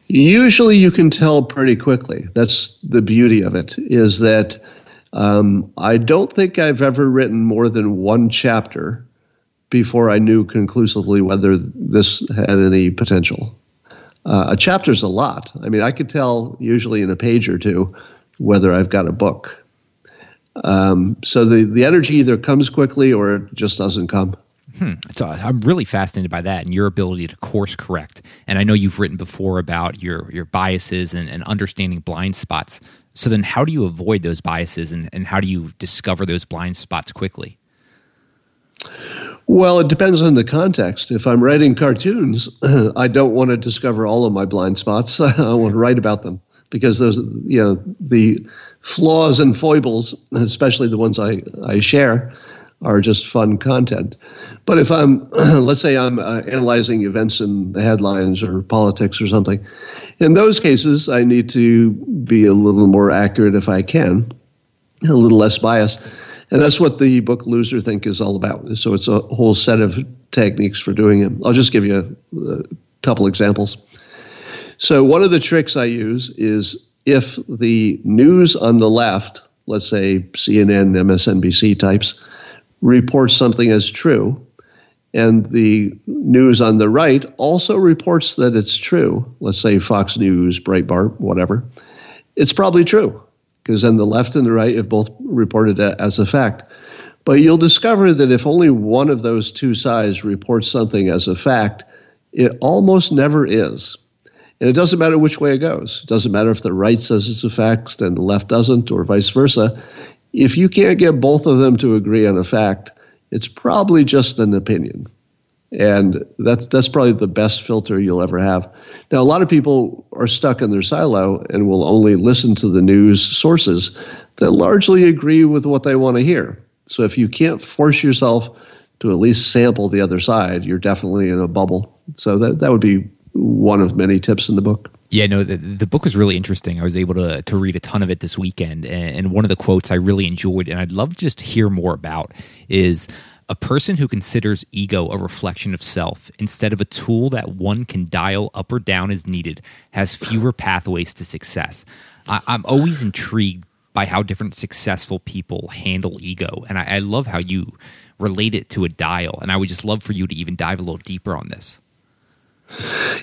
Usually, you can tell pretty quickly. That's the beauty of it. Is that um, I don't think I've ever written more than one chapter before I knew conclusively whether this had any potential. Uh, a chapter's a lot. I mean, I could tell usually in a page or two whether I've got a book. Um, so the, the energy either comes quickly or it just doesn't come. Hmm. So I'm really fascinated by that and your ability to course correct. And I know you've written before about your your biases and, and understanding blind spots. So then, how do you avoid those biases and, and how do you discover those blind spots quickly? Well, it depends on the context. If I'm writing cartoons, I don't want to discover all of my blind spots. I want to write about them because those, you know, the flaws and foibles, especially the ones I, I share, are just fun content. But if I'm, let's say I'm uh, analyzing events in the headlines or politics or something, in those cases, I need to be a little more accurate if I can, a little less biased. And that's what the book Loserthink is all about. So it's a whole set of techniques for doing it. I'll just give you a, a couple examples. So one of the tricks I use is if the news on the left, let's say CNN, MSNBC types, reports something as true, and the news on the right also reports that it's true, let's say Fox News, Breitbart, whatever, it's probably true because then the left and the right have both reported it as a fact. But you'll discover that if only one of those two sides reports something as a fact, it almost never is. And it doesn't matter which way it goes. It doesn't matter if the right says it's a fact and the left doesn't, or vice versa. If you can't get both of them to agree on a fact, it's probably just an opinion and that's that's probably the best filter you'll ever have. Now, a lot of people are stuck in their silo and will only listen to the news sources that largely agree with what they want to hear. So, if you can't force yourself to at least sample the other side, you're definitely in a bubble. So that that would be one of many tips in the book. Yeah, no, the, the book was really interesting. I was able to to read a ton of it this weekend, and, and one of the quotes I really enjoyed, and I'd love to just hear more about, is A person who considers ego a reflection of self instead of a tool that one can dial up or down as needed has fewer pathways to success. I, am always intrigued by how different successful people handle ego. And I, I love how you relate it to a dial. And I would just love for you to even dive a little deeper on this.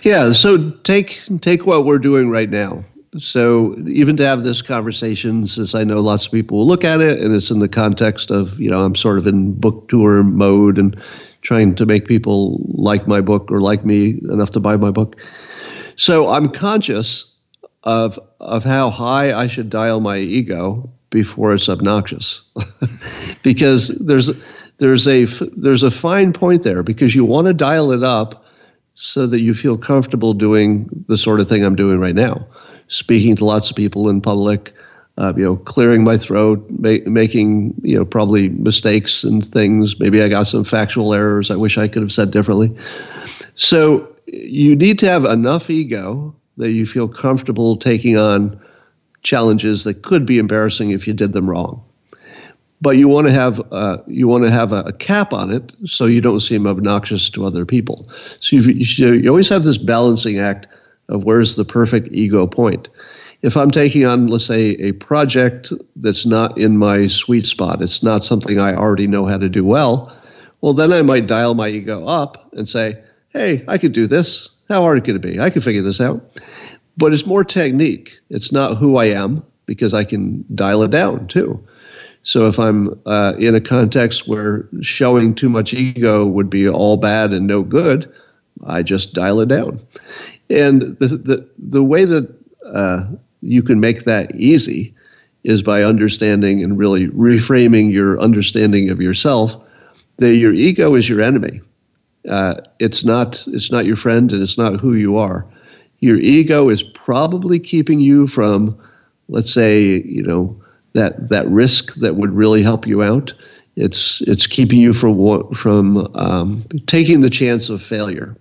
Yeah, so take take what we're doing right now. So even to have this conversation, since I know lots of people will look at it, and it's in the context of you know I'm sort of in book tour mode and trying to make people like my book or like me enough to buy my book. So I'm conscious of of how high I should dial my ego before it's obnoxious, because there's there's a there's a fine point there because you want to dial it up so that you feel comfortable doing the sort of thing I'm doing right now speaking to lots of people in public, uh, you know, clearing my throat, ma- making you know probably mistakes and things. Maybe I got some factual errors I wish I could have said differently. So you need to have enough ego that you feel comfortable taking on challenges that could be embarrassing if you did them wrong. But you want to have uh, you want to have a, a, cap on it so you don't seem obnoxious to other people. So you, you always have this balancing act of where's the perfect ego point. If I'm taking on, let's say, a project that's not in my sweet spot, it's not something I already know how to do well, well, then I might dial my ego up and say, hey, I could do this. How hard could it be? I can figure this out. But it's more technique. It's not who I am because I can dial it down too. So if I'm uh, in a context where showing too much ego would be all bad and no good, I just dial it down. And the the the way that uh, you can make that easy is by understanding and really reframing your understanding of yourself that your ego is your enemy. Uh, it's not it's not your friend and it's not who you are. Your ego is probably keeping you from, let's say, you know, that that risk that would really help you out. It's it's keeping you from from um, taking the chance of failure.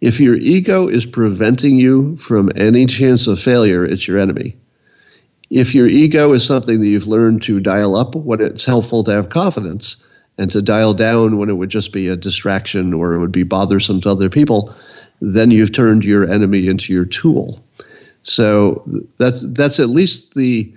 If your ego is preventing you from any chance of failure, it's your enemy. If your ego is something that you've learned to dial up when it's helpful to have confidence and to dial down when it would just be a distraction or it would be bothersome to other people, then you've turned your enemy into your tool. So that's that's at least the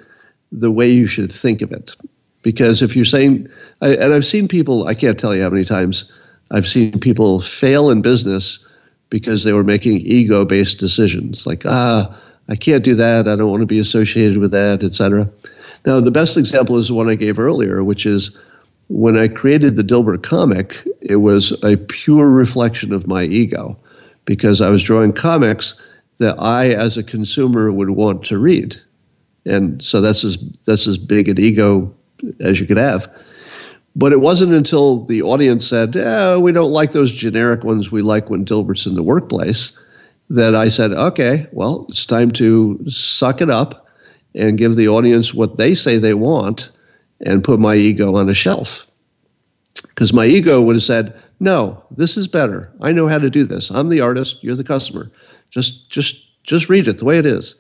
the way you should think of it. Because if you're saying, and I've seen people, I can't tell you how many times I've seen people fail in business because they were making ego based decisions like, ah, I can't do that. I don't want to be associated with that, etc. Now, the best example is the one I gave earlier, which is when I created the Dilbert comic, it was a pure reflection of my ego because I was drawing comics that I, as a consumer, would want to read. And so that's as, that's as big an ego as you could have. But it wasn't until the audience said, eh, we don't like those generic ones. We like when Dilbert's in the workplace that I said, okay, well, it's time to suck it up and give the audience what they say they want and put my ego on a shelf. Because my ego would have said, no, this is better. I know how to do this. I'm the artist. You're the customer. Just, just, just read it the way it is.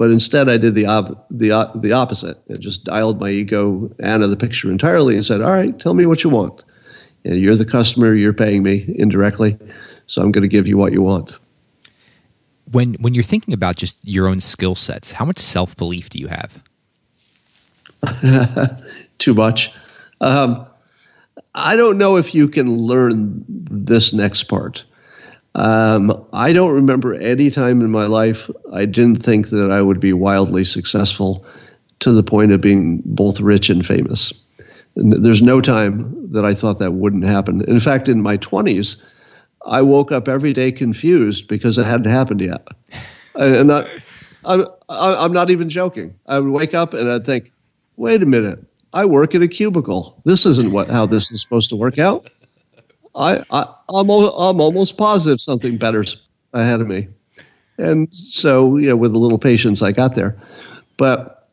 But instead, I did the the uh, the opposite. I just dialed my ego out of the picture entirely and said, "All right, tell me what you want. And you're the customer. You're paying me indirectly, so I'm going to give you what you want." When when you're thinking about just your own skill sets, how much self belief do you have? Too much. Um, I don't know if you can learn this next part. Um, I don't remember any time in my life I didn't think that I would be wildly successful to the point of being both rich and famous. And there's no time that I thought that wouldn't happen. In fact, in my 20s, I woke up every day confused because it hadn't happened yet. And not, I'm, I'm not even joking. I would wake up and I'd think, wait a minute, I work in a cubicle. This isn't what how this is supposed to work out. I, I I'm I'm almost positive something better's ahead of me, and so you know with a little patience I got there, but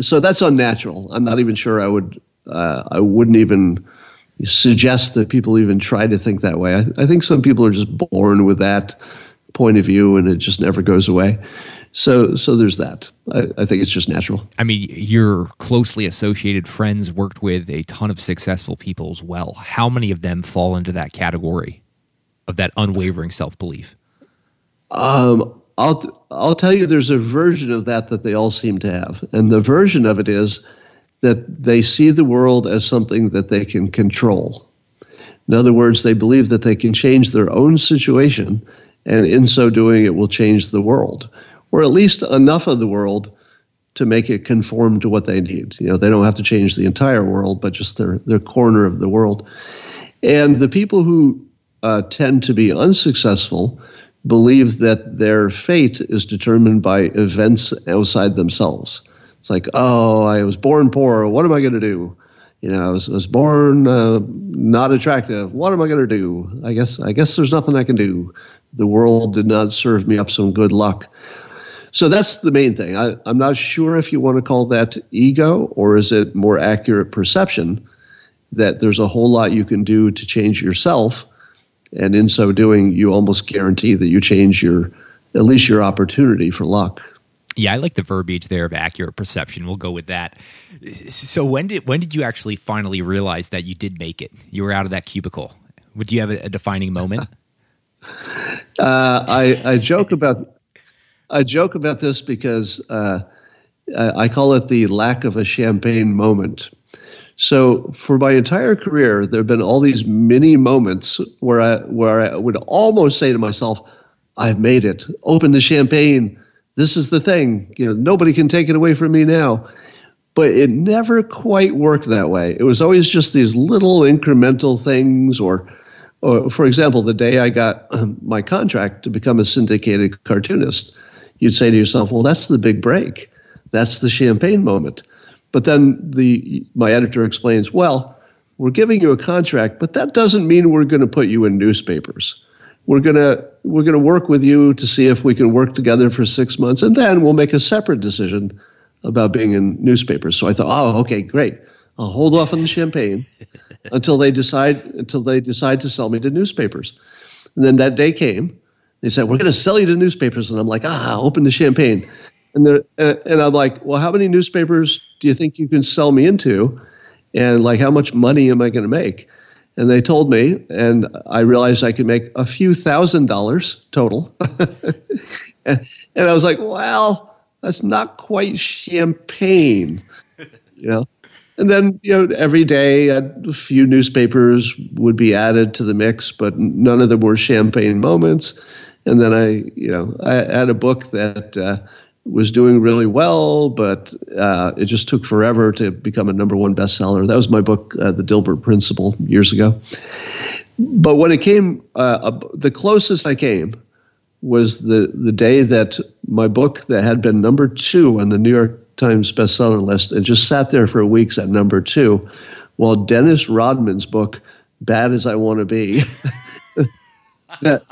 so that's unnatural. I'm not even sure I would uh, I wouldn't even suggest that people even try to think that way. I, I think some people are just born with that point of view and it just never goes away. So, so there's that. I, I, think it's just natural. I mean, your closely associated friends worked with a ton of successful people as well. How many of them fall into that category of that unwavering self belief? Um, I'll I'll tell you, there's a version of that that they all seem to have, and the version of it is that they see the world as something that they can control. In other words, they believe that they can change their own situation, and in so doing, it will change the world or at least enough of the world to make it conform to what they need. You know, they don't have to change the entire world, but just their their corner of the world. And the people who uh, tend to be unsuccessful believe that their fate is determined by events outside themselves. It's like, oh, I was born poor. What am I going to do? You know, I was, I was born uh, not attractive. What am I going to do? I guess I guess there's nothing I can do. The world did not serve me up some good luck. So that's the main thing. I, am not sure if you want to call that ego or is it more accurate perception that there's a whole lot you can do to change yourself. And in so doing, you almost guarantee that you change your, at least your opportunity for luck. Yeah, I like the verbiage there of accurate perception. We'll go with that. So when did when did you actually finally realize that you did make it? You were out of that cubicle. Would you have a, a defining moment? uh, I I joke about I joke about this because uh, I call it the lack of a champagne moment. So for my entire career, there have been all these mini moments where I where I would almost say to myself, "I've made it. Open the champagne. This is the thing. You know, nobody can take it away from me now." But it never quite worked that way. It was always just these little incremental things, or, or for example, the day I got my contract to become a syndicated cartoonist you'd say to yourself, well, that's the big break. That's the champagne moment. But then the my editor explains, well, we're giving you a contract, but that doesn't mean we're going to put you in newspapers. We're going to we're going to work with you to see if we can work together for 6 months and then we'll make a separate decision about being in newspapers. So I thought, oh, okay, great. I'll hold off on the champagne until they decide until they decide to sell me to newspapers. And then that day came they said, We're going to sell you to newspapers. And I'm like, Ah, open the champagne. And, they're, and I'm like, Well, how many newspapers do you think you can sell me into? And like, how much money am I going to make? And they told me, and I realized I could make a few thousand dollars total. and, and I was like, well, that's not quite champagne, you know. And then, you know, every day a few newspapers would be added to the mix, but none of them were champagne moments. And then I, you know, I had a book that uh, was doing really well, but uh, it just took forever to become a number one bestseller. That was my book, uh, The Dilbert Principle, years ago. But when it came, uh, the closest I came was the the day that my book that had been number two on the New York Times bestseller list and just sat there for weeks at number two, while Dennis Rodman's book, Bad as I Want to Be, that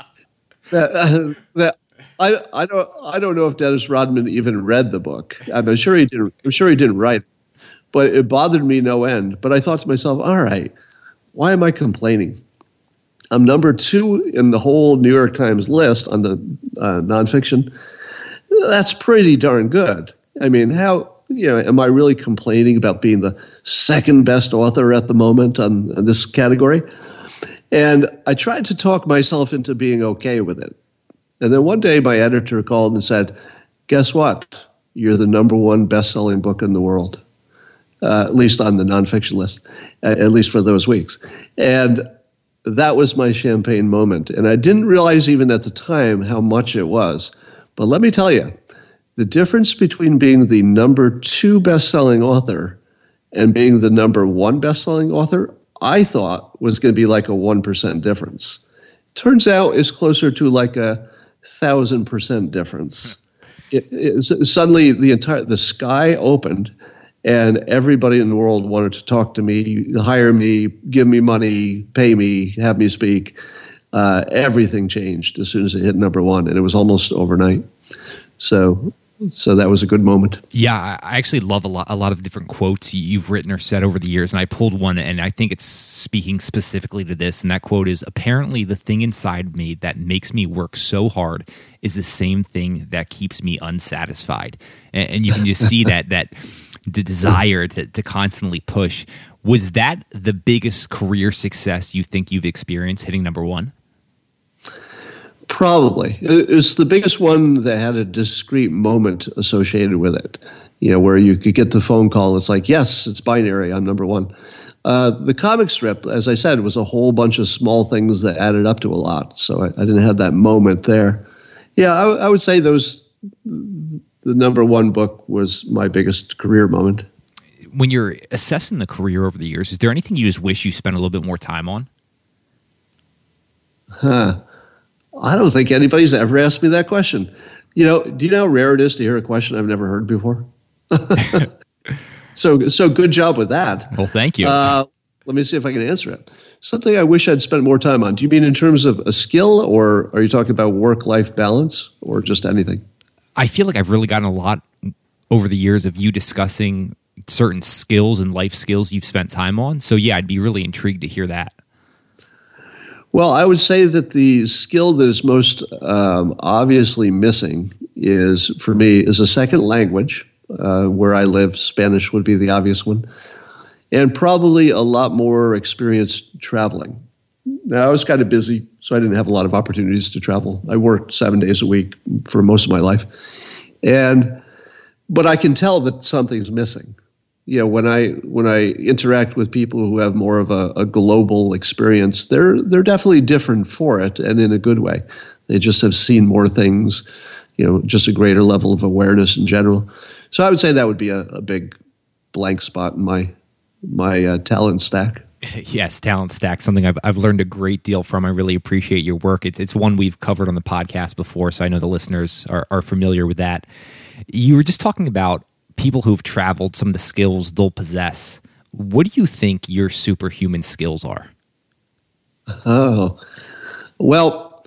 I, I don't I don't know if Dennis Rodman even read the book. I'm sure he didn't. I'm sure he didn't write, it, but it bothered me no end. But I thought to myself, all right, why am I complaining? I'm number two in the whole New York Times list on the uh, nonfiction. That's pretty darn good. I mean, how you know, am I really complaining about being the second best author at the moment on this category? And I tried to talk myself into being okay with it. And then one day my editor called and said, Guess what? You're the number one best selling book in the world, uh, at least on the nonfiction list, at least for those weeks. And that was my champagne moment. And I didn't realize even at the time how much it was. But let me tell you, the difference between being the number two best selling author and being the number one best selling author I thought was going to be like a 1% difference. Turns out it's closer to like a thousand percent difference. It, it, suddenly the entire the sky opened and everybody in the world wanted to talk to me, hire me, give me money, pay me, have me speak. Uh, everything changed as soon as it hit number one, and it was almost overnight. So so that was a good moment. Yeah, I actually love a lot, a lot of different quotes you've written or said over the years, and I pulled one, and I think it's speaking specifically to this. And that quote is: "Apparently, the thing inside me that makes me work so hard is the same thing that keeps me unsatisfied." And, and you can just see that that the desire to, to constantly push. Was that the biggest career success you think you've experienced hitting number one? Probably. It's the biggest one that had a discrete moment associated with it, you know, where you could get the phone call it's like, yes, it's binary, I'm number one. Uh, the comic strip, as I said, was a whole bunch of small things that added up to a lot. So I, I didn't have that moment there. Yeah, I, I would say those, the number one book was my biggest career moment. When you're assessing the career over the years, is there anything you just wish you spent a little bit more time on? Huh. I don't think anybody's ever asked me that question. You know, do you know how rare it is to hear a question I've never heard before? so, so good job with that. Well, thank you. Uh, let me see if I can answer it. Something I wish I'd spent more time on. Do you mean in terms of a skill, or are you talking about work-life balance, or just anything? I feel like I've really gotten a lot over the years of you discussing certain skills and life skills you've spent time on. So yeah, I'd be really intrigued to hear that. Well, I would say that the skill that is most um, obviously missing is, for me, is a second language. Uh, where I live, Spanish would be the obvious one, and probably a lot more experience traveling. Now, I was kind of busy, so I didn't have a lot of opportunities to travel. I worked seven days a week for most of my life, and but I can tell that something's missing you know when I when I interact with people who have more of a, a, global experience, they're they're definitely different for it and in a good way. They just have seen more things, you know, just a greater level of awareness in general. So I would say that would be a, a big blank spot in my my uh, talent stack. Yes, talent stack, something I've, I've learned a great deal from. I really appreciate your work. It, it's one we've covered on the podcast before, so I know the listeners are, are familiar with that. You were just talking about people who've traveled, some of the skills they'll possess. What do you think your superhuman skills are? Oh, well,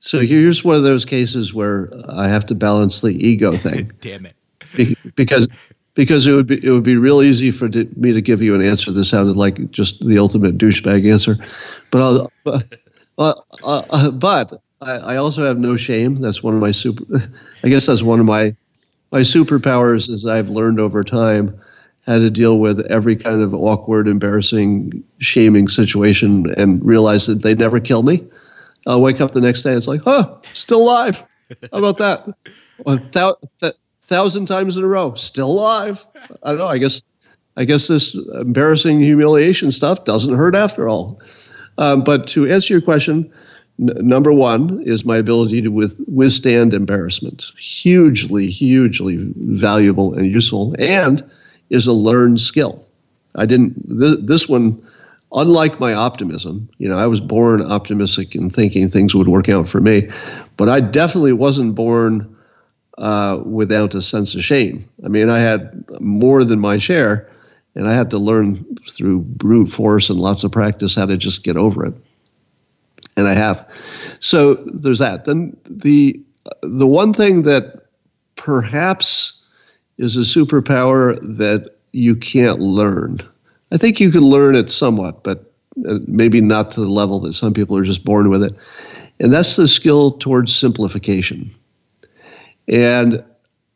so here's one of those cases where I have to balance the ego thing. Damn it! because because it would be it would be real easy for me to give you an answer that sounded like just the ultimate douchebag answer, but I'll, uh, uh, uh, but I, I also have no shame. That's one of my super. I guess that's one of my my superpowers, as I've learned over time, had to deal with every kind of awkward, embarrassing, shaming situation and realize that they'd never kill me. I'll wake up the next day. And it's like, huh, still alive. How about that? A thou- th- thousand times in a row, still alive. I don't know. I guess, I guess this embarrassing humiliation stuff doesn't hurt after all. Um, but to answer your question, number one is my ability to with, withstand embarrassment. Hugely, hugely valuable and useful, and is a learned skill. I didn't, th- this one, unlike my optimism, you know, I was born optimistic and thinking things would work out for me, but I definitely wasn't born uh, without a sense of shame. I mean, I had more than my share, and I had to learn through brute force and lots of practice how to just get over it and I have. So there's that. Then the the one thing that perhaps is a superpower that you can't learn. I think you can learn it somewhat, but uh, maybe not to the level that some people are just born with it. And that's the skill towards simplification. And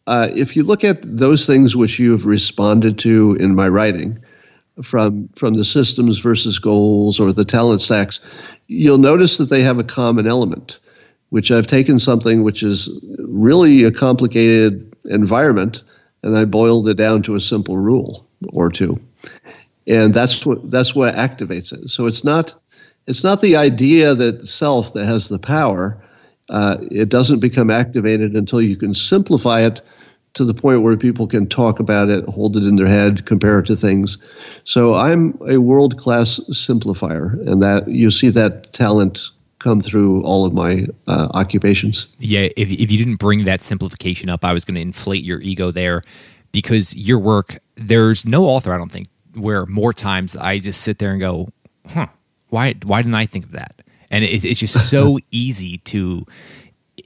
uh, if you look at those things which you've responded to in my writing, from from the systems versus goals or the talent stacks, you'll notice that they have a common element, which I've taken something which is really a complicated environment and I boiled it down to a simple rule or two. And that's what that's what activates it. So it's not it's not the idea that self that has the power. Uh, it doesn't become activated until you can simplify it to the point where people can talk about it, hold it in their head, compare it to things. So I'm a world class simplifier, and that you see that talent come through all of my uh, occupations. Yeah, if, if you didn't bring that simplification up, I was going to inflate your ego there because your work, there's no author, I don't think, where more times I just sit there and go, huh, why, why didn't I think of that? And it, it's just so easy to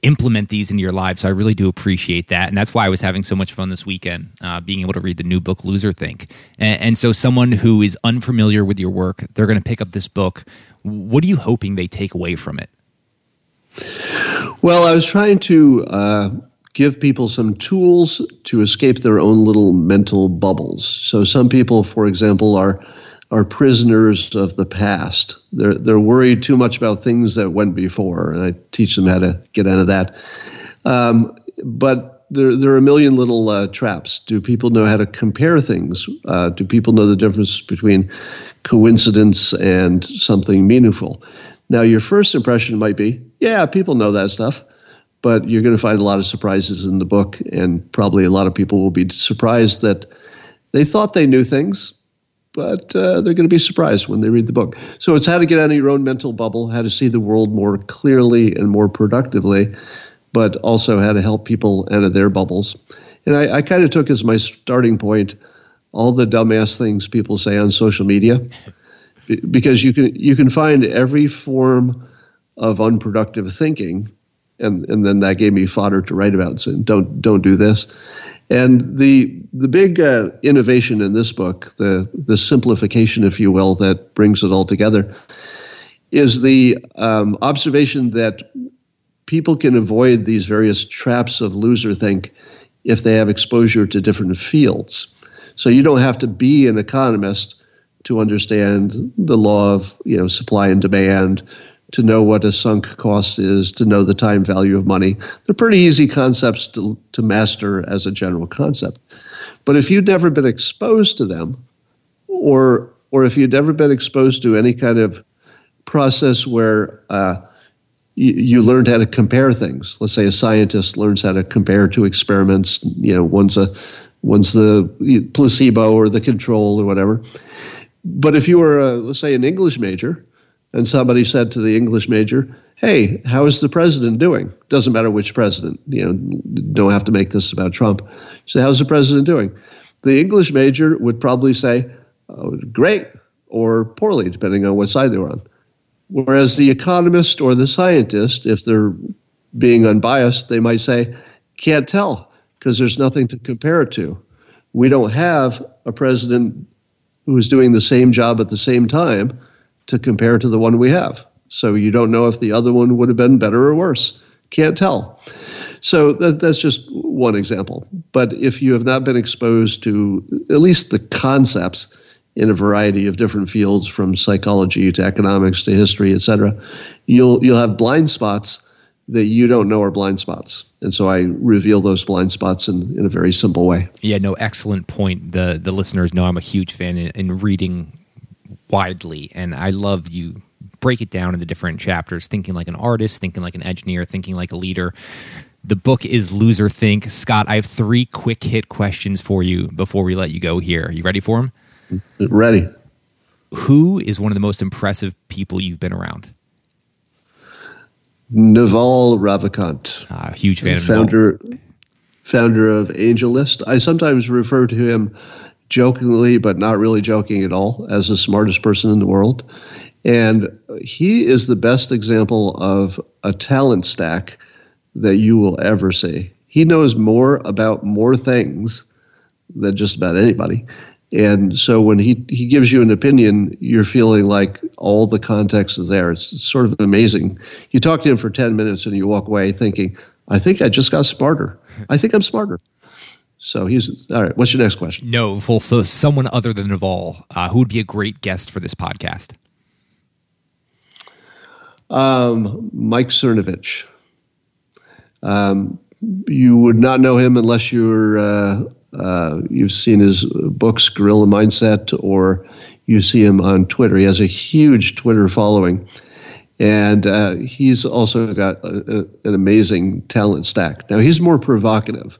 implement these into your lives. So I really do appreciate that. And that's why I was having so much fun this weekend, uh, being able to read the new book, Loserthink. And, and so, someone who is unfamiliar with your work, they're going to pick up this book. What are you hoping they take away from it? Well, I was trying to uh, give people some tools to escape their own little mental bubbles. So, some people, for example, are are prisoners of the past. They're they're worried too much about things that went before, and I teach them how to get out of that. Um, but there there are a million little uh, traps. Do people know how to compare things? Uh, do people know the difference between coincidence and something meaningful? Now, your first impression might be, yeah, people know that stuff. But you're going to find a lot of surprises in the book, and probably a lot of people will be surprised that they thought they knew things, but uh, they're going to be surprised when they read the book. So it's how to get out of your own mental bubble, how to see the world more clearly and more productively, but also how to help people out of their bubbles. And I, I kind of took as my starting point all the dumbass things people say on social media, because you can you can find every form of unproductive thinking, and and then that gave me fodder to write about. Saying don't don't do this. And the the big uh, innovation in this book, the the simplification, if you will, that brings it all together, is the um, observation that people can avoid these various traps of Loserthink if they have exposure to different fields. So you don't have to be an economist to understand the law of you know supply and demand to know what a sunk cost is, to know the time value of money. They're pretty easy concepts to, to master as a general concept. But if you'd never been exposed to them, or or if you'd never been exposed to any kind of process where uh, you, you learned how to compare things, let's say a scientist learns how to compare two experiments, you know, one's a one's the placebo or the control or whatever. But if you were, a, let's say, an English major, and somebody said to the English major, "Hey, how is the president doing?" Doesn't matter which president. You know, don't have to make this about Trump. So, how's the president doing? The English major would probably say, oh, "Great" or "poorly," depending on what side they were on. Whereas the economist or the scientist, if they're being unbiased, they might say, "Can't tell because there's nothing to compare it to. We don't have a president who is doing the same job at the same time." To compare to the one we have. So you don't know if the other one would have been better or worse. Can't tell. So that, that's just one example. But if you have not been exposed to at least the concepts in a variety of different fields, from psychology to economics to history, et cetera, you'll you'll have blind spots that you don't know are blind spots. And so I reveal those blind spots in, in a very simple way. Yeah, no, excellent point. The the listeners know I'm a huge fan in, in reading widely. And I love you break it down into different chapters, thinking like an artist, thinking like an engineer, thinking like a leader. The book is Loserthink. Scott, I have three quick hit questions for you before we let you go here. Are you ready for them? Ready. Who is one of the most impressive people you've been around? Naval Ravikant. Uh, huge fan founder, of Founder of AngelList. I sometimes refer to him jokingly, but not really joking at all, as the smartest person in the world. And he is the best example of a talent stack that you will ever see. He knows more about more things than just about anybody. And so when he, he gives you an opinion, you're feeling like all the context is there. It's, it's sort of amazing. You talk to him for 10 minutes and you walk away thinking, I think I just got smarter. I think I'm smarter. So he's all right. What's your next question? No, full. So someone other than Naval, uh, who would be a great guest for this podcast? Um, Mike Cernovich. Um, you would not know him unless you're uh, uh, you've seen his books, Gorilla Mindset, or you see him on Twitter. He has a huge Twitter following, and uh, he's also got a, a, an amazing talent stack. Now he's more provocative.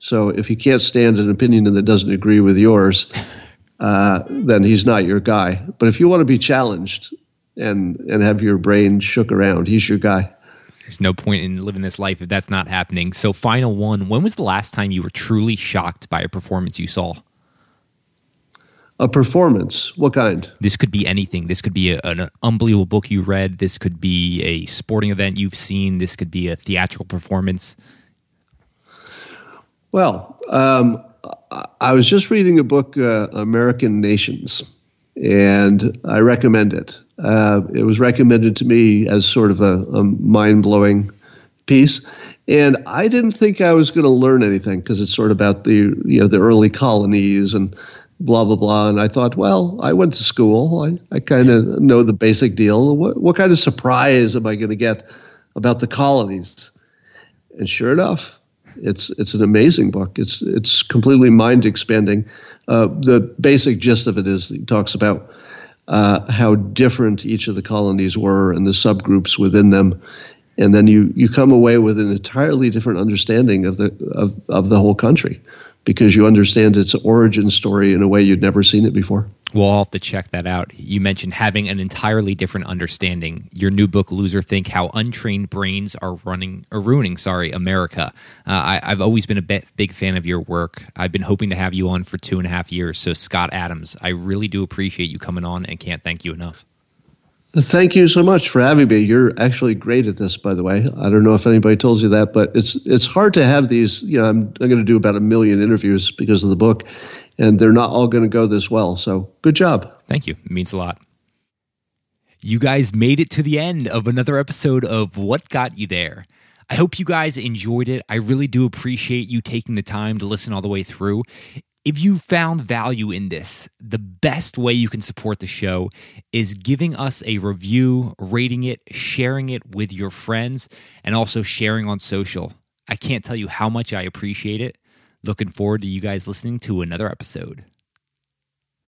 So if he can't stand an opinion that doesn't agree with yours, uh, then he's not your guy. But if you want to be challenged and and have your brain shook around, he's your guy. There's no point in living this life if that's not happening. So, final one: When was the last time you were truly shocked by a performance you saw? A performance. What kind? This could be anything. This could be a, an unbelievable book you read. This could be a sporting event you've seen. This could be a theatrical performance. Well, um, I was just reading a book, uh, American Nations, and I recommend it. Uh, it was recommended to me as sort of a, a mind blowing piece. And I didn't think I was going to learn anything because it's sort of about the you know the early colonies and blah blah blah. And I thought, well, I went to school. I, I kind of know the basic deal. What, what kind of surprise am I going to get about the colonies? And sure enough, it's it's an amazing book. It's it's completely mind expanding. Uh, the basic gist of it is he talks about uh, how different each of the colonies were and the subgroups within them, and then you you come away with an entirely different understanding of the of, of the whole country because you understand its origin story in a way you'd never seen it before. Well, I'll have to check that out. You mentioned having an entirely different understanding. Your new book, Loserthink: How Untrained Brains Are Running or Ruining, sorry, America. Uh, I, have always been a big fan of your work. I've been hoping to have you on for two and a half years. So, Scott Adams, I really do appreciate you coming on, and can't thank you enough. Thank you so much for having me. You're actually great at this, by the way. I don't know if anybody told you that, but it's it's hard to have these. You know, I'm, I'm going to do about a million interviews because of the book, and they're not all going to go this well. So, good job. Thank you. It means a lot. You guys made it to the end of another episode of What Got You There. I hope you guys enjoyed it. I really do appreciate you taking the time to listen all the way through. If you found value in this, the best way you can support the show is giving us a review, rating it, sharing it with your friends, and also sharing on social. I can't tell you how much I appreciate it. Looking forward to you guys listening to another episode.